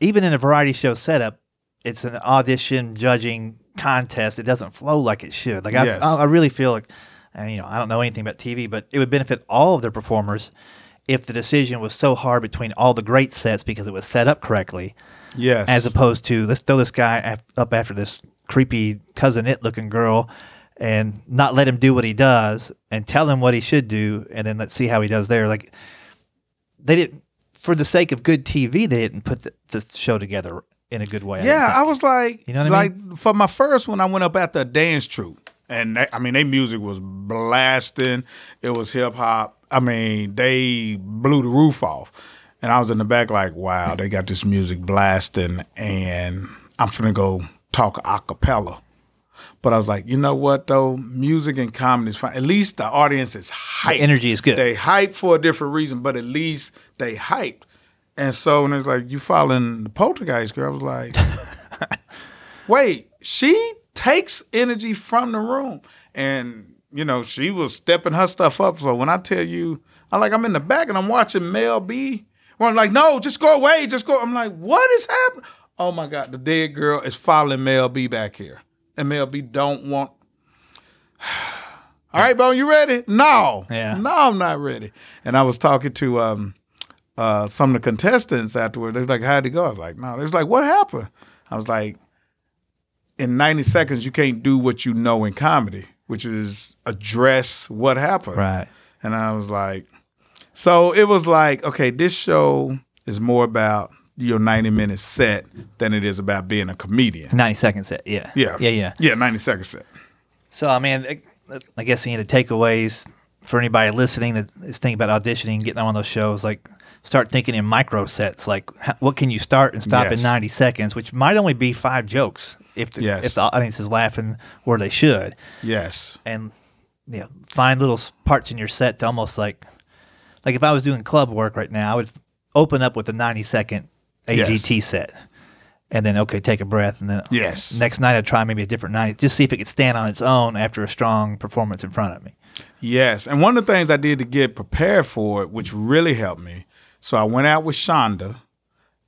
Speaker 1: even in a variety show setup, it's an audition judging contest. It doesn't flow like it should. Like
Speaker 2: Yes.
Speaker 1: I, I really feel like, and you know, I don't know anything about TV, but it would benefit all of their performers if the decision was so hard between all the great sets because it was set up correctly
Speaker 2: yes,
Speaker 1: as opposed to let's throw this guy af- up after this creepy cousin it looking girl and not let him do what he does and tell him what he should do and then let's see how he does there like they didn't for the sake of good tv they didn't put the, the show together in a good way
Speaker 2: Yeah,
Speaker 1: didn't
Speaker 2: I was like,
Speaker 1: You know what I
Speaker 2: like for my first one, I went up at the dance troupe, and they, I mean, their music was blasting. It was hip hop. I mean, they blew the roof off, and I was in the back like, wow, they got this music blasting, and I'm finna go talk a cappella. But I was like, you know what though, music and comedy is fine. At least the audience is
Speaker 1: the energy is good
Speaker 2: They hype for a different reason, but at least they hyped. And so when it's like you following the poltergeist girl, I was like, wait, she takes energy from the room. And, you know, she was stepping her stuff up. So when I tell you, I like I'm in the back and I'm watching Mel B. Where I'm like, no, just go away, just go. I'm like, what is happening? Oh my God, the dead girl is following Mel B back here. And Mel B don't want all right, Bone, you ready? No.
Speaker 1: Yeah.
Speaker 2: No, I'm not ready. And I was talking to um uh some of the contestants afterward. They was like, How'd it go? I was like, No. They was like, What happened? I was like, In 90 seconds, you can't do what you know in comedy, which is address what happened.
Speaker 1: right
Speaker 2: And I was like, so it was like, okay, this show is more about your 90 minute set than it is about being a comedian.
Speaker 1: 90 second set yeah
Speaker 2: Yeah.
Speaker 1: yeah yeah
Speaker 2: Yeah, 90 second set.
Speaker 1: So I mean, I- guess any of the takeaways for anybody listening that is thinking about auditioning, getting on one of those shows, like start thinking in micro sets. Like, what can you start and stop
Speaker 2: Yes.
Speaker 1: in 90 seconds, which might only be five jokes if the,
Speaker 2: Yes.
Speaker 1: if the audience is laughing where they should,
Speaker 2: Yes.
Speaker 1: and you know, find little parts in your set to almost like, like if I was doing club work right now, I would open up with a 90 second AGT set. and then okay, take a breath, and then
Speaker 2: Yes.
Speaker 1: next night I'd try maybe a different night, just see if it could stand on its own after a strong performance in front of me.
Speaker 2: Yes, and one of the things I did to get prepared for it, which really helped me, so I went out with Chonda,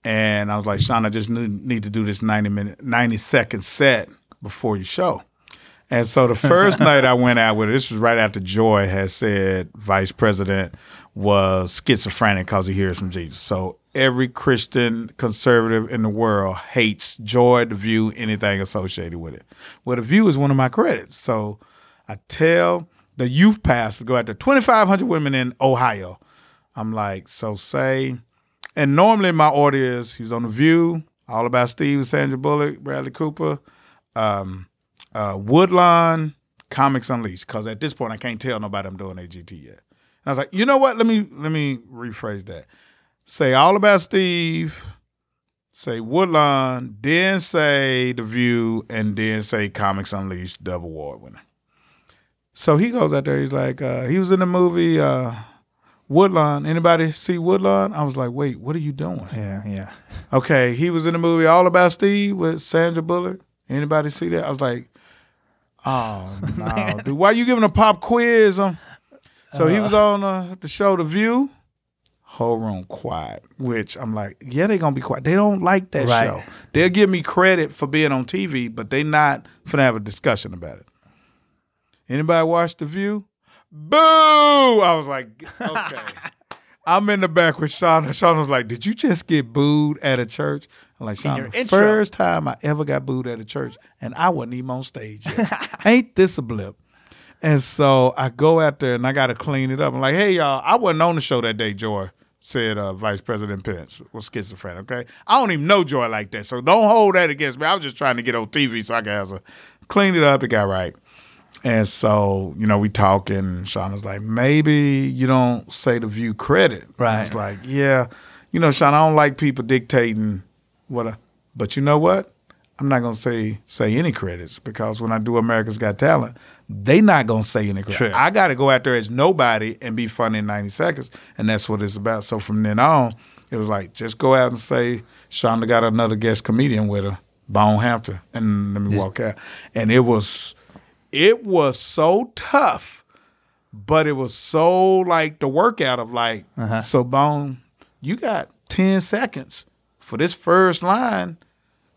Speaker 2: and I was like, Sean, I just need, need to do this ninety minute, ninety second set before your show. And so the first night I went out with her, this was right after Joy had said Vice President was schizophrenic because he hears from Jesus. So every Christian conservative in the world hates Joy, The View, anything associated with it. Well, The View is one of my credits. So I tell the youth pastor go after 2,500 women in Ohio. I'm like, so say, and normally my order is he's on The View, All About Steve, Sandra Bullock, Bradley Cooper, um, uh, Comics Unleashed. Because at this point I can't tell nobody I'm doing AGT yet. And I was like, you know what? Let me let me rephrase that. Say All About Steve, say Woodlawn, then say The View, and then say Comics Unleashed, double award winner. So he goes out there. He's like, uh, he was in the movie uh, Woodlawn. Anybody see Woodlawn? I was like, wait, what are you doing?
Speaker 1: Yeah, yeah.
Speaker 2: Okay, he was in the movie All About Steve with Sandra Bullock. Anybody see that? I was like, oh no, dude, why you giving a pop quiz? Um, so he was on uh, the show The View. Whole room quiet, which I'm like, yeah, they gonna be quiet. They don't like that
Speaker 1: Right.
Speaker 2: show. They'll give me credit for being on TV, but they're not finna have a discussion about it. Anybody watch The View? Boo! I was like, okay. I'm in the back with Shauna. Shauna was like, Did you just get booed at a church? I'm like, Shauna, the
Speaker 1: intro.
Speaker 2: first time I ever got booed at a church, and I wasn't even on stage yet. Ain't this a blip? And so I go out there and I got to clean it up. I'm like, Hey, y'all, I wasn't on the show that day, Joy, said uh, Vice President Pence was schizophrenic, okay? I don't even know Joy like that, so don't hold that against me. I was just trying to get on TV so I could have some. Cleaned it up, it got right. And so, you know, we talking. and was like, maybe you don't say the view credit.
Speaker 1: Right.
Speaker 2: It's like, yeah. You know, Sean, I don't like people dictating what I, but you know what? I'm not gonna say say any credits because when I do America's Got Talent, they not gonna say any credits.
Speaker 1: Sure.
Speaker 2: I gotta go out there as nobody and be funny in 90 seconds, and that's what it's about. So from then on, it was like just go out and say Chonda got another guest comedian with her, Bone Hampton, and let me walk out. And it was it was so tough, but it was so like the workout of like,
Speaker 1: Uh-huh.
Speaker 2: so Bone, you got 10 seconds for this first line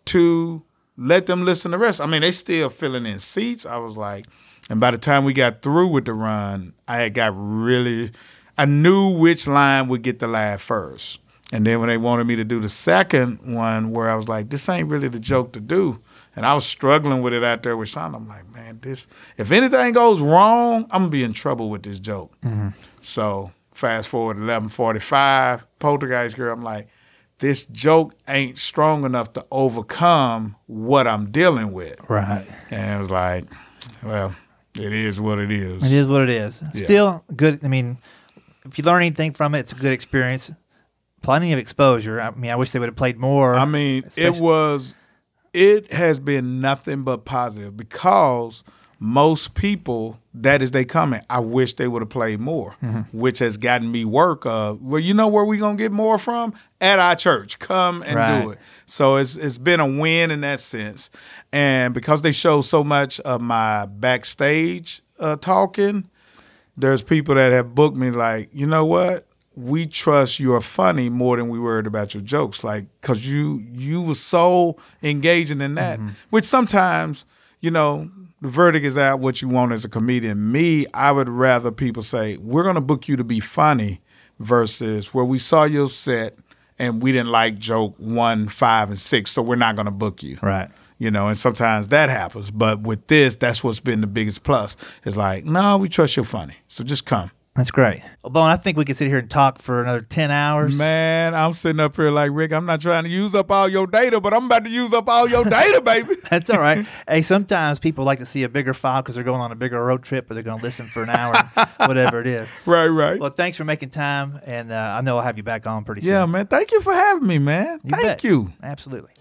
Speaker 2: to let them listen to the rest. I mean, they still filling in seats. I was like, and by the time we got through with the run, I had got really, I knew which line would get the laugh first. And then when they wanted me to do the second one, where I was like, this ain't really the joke to do. And I was struggling with it out there with Sean. I'm like, man, this, if anything goes wrong, I'm gonna be in trouble with this joke. Mm-hmm. So fast forward 11:45, Poltergeist Girl. I'm like, this joke ain't strong enough to overcome what I'm dealing with.
Speaker 1: Right.
Speaker 2: And it was like, well, it is what it is.
Speaker 1: It is what it is.
Speaker 2: Yeah.
Speaker 1: Still good. I mean, if you learn anything from it, it's a good experience. Plenty of exposure. I mean, I wish they would have played more.
Speaker 2: I mean, it was, it has been nothing but positive because most people, that is they comment. I wish they would have played more, which has gotten me work of, well, you know where we going to get more from? At our church. Come and do it. So it's it's been a win in that sense. And because they show so much of my backstage uh, talking, there's people that have booked me like, you know what? We trust you're funny more than we worried about your jokes, like, cause you you were so engaging in that. Mm-hmm. Which sometimes, you know, the verdict is out what you want as a comedian. Me, I would rather people say we're gonna book you to be funny, versus where we saw your set and we didn't like joke one, five, and six, so we're not gonna book you
Speaker 1: right.
Speaker 2: you know, and sometimes that happens. But with this, that's what's been the biggest plus. It's like, no, we trust you're funny, so just come.
Speaker 1: That's great. Well, Bone, I think we could sit here and talk for another 10 hours.
Speaker 2: Man, I'm sitting up here like Rick. I'm not trying to use up all your data, but I'm about to use up all your data, baby.
Speaker 1: That's all right. hey, sometimes people like to see a bigger file because they're going on a bigger road trip or they're going to listen for an hour, whatever it is.
Speaker 2: right, right.
Speaker 1: Well, thanks for making time, and uh, I know I'll have you back on pretty soon.
Speaker 2: yeah, man. Thank you for having me, man.
Speaker 1: You
Speaker 2: Thank
Speaker 1: bet.
Speaker 2: you.
Speaker 1: Absolutely.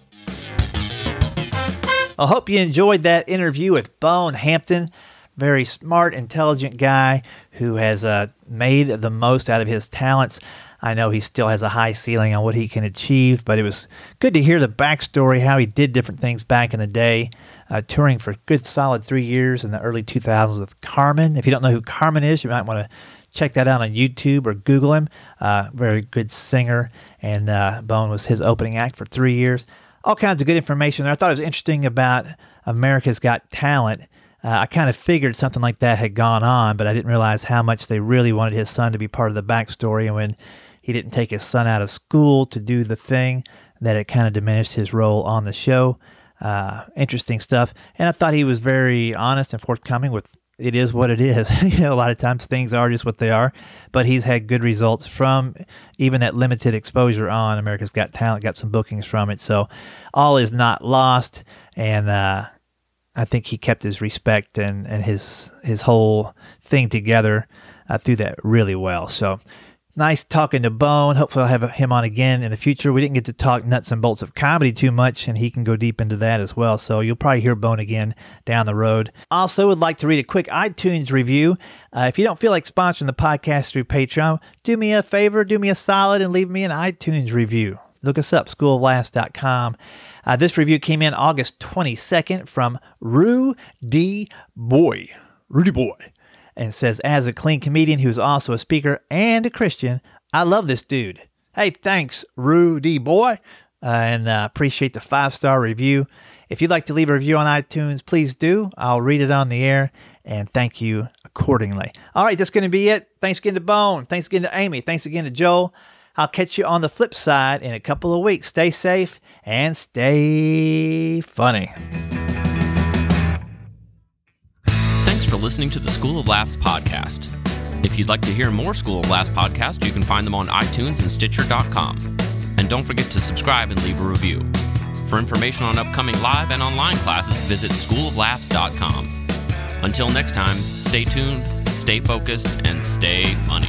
Speaker 1: I hope you enjoyed that interview with Bone Hampton. Very smart, intelligent guy who has uh, made the most out of his talents. I know he still has a high ceiling on what he can achieve, but it was good to hear the backstory, how he did different things back in the day, uh, touring for good solid three years in the early 2000s with Carman. If you don't know who Carman is, you might want to check that out on YouTube or Google him. Uh, very good singer, and uh, Bone was his opening act for three years. All kinds of good information. there. I thought it was interesting about America's Got Talent. Uh, I kind of figured something like that had gone on, but I didn't realize how much they really wanted his son to be part of the backstory. And when he didn't take his son out of school to do the thing, that it kind of diminished his role on the show. Uh, interesting stuff. And I thought he was very honest and forthcoming with it is what it is. you know, a lot of times things are just what they are. But he's had good results from even that limited exposure on America's Got Talent. Got some bookings from it, so all is not lost. And uh, I think he kept his respect and, and his his whole thing together uh, through that really well. So nice talking to Bone. Hopefully, I'll have him on again in the future. We didn't get to talk nuts and bolts of comedy too much, and he can go deep into that as well. So you'll probably hear Bone again down the road. Also, would like to read a quick iTunes review. Uh, if you don't feel like sponsoring the podcast through Patreon, do me a favor, do me a solid, and leave me an iTunes review. Look us up, schooloflaughs.com. Uh, this review came in August 22nd from Rue D. Boy. Rudy Boy and says, As a clean comedian who's also a speaker and a Christian, I love this dude. Hey, thanks, Rudy boy, uh, and uh, appreciate the five star review. If you'd like to leave a review on iTunes, please do. I'll read it on the air and thank you accordingly. All right, that's going to be it. Thanks again to Bone. Thanks again to Amy. Thanks again to Joel. I'll catch you on the flip side in a couple of weeks. Stay safe and stay funny.
Speaker 4: Thanks for listening to the School of Laughs podcast. If you'd like to hear more School of Laughs podcasts, you can find them on iTunes and Stitcher.com. And don't forget to subscribe and leave a review. For information on upcoming live and online classes, visit schooloflaughs.com. Until next time, stay tuned, stay focused, and stay funny.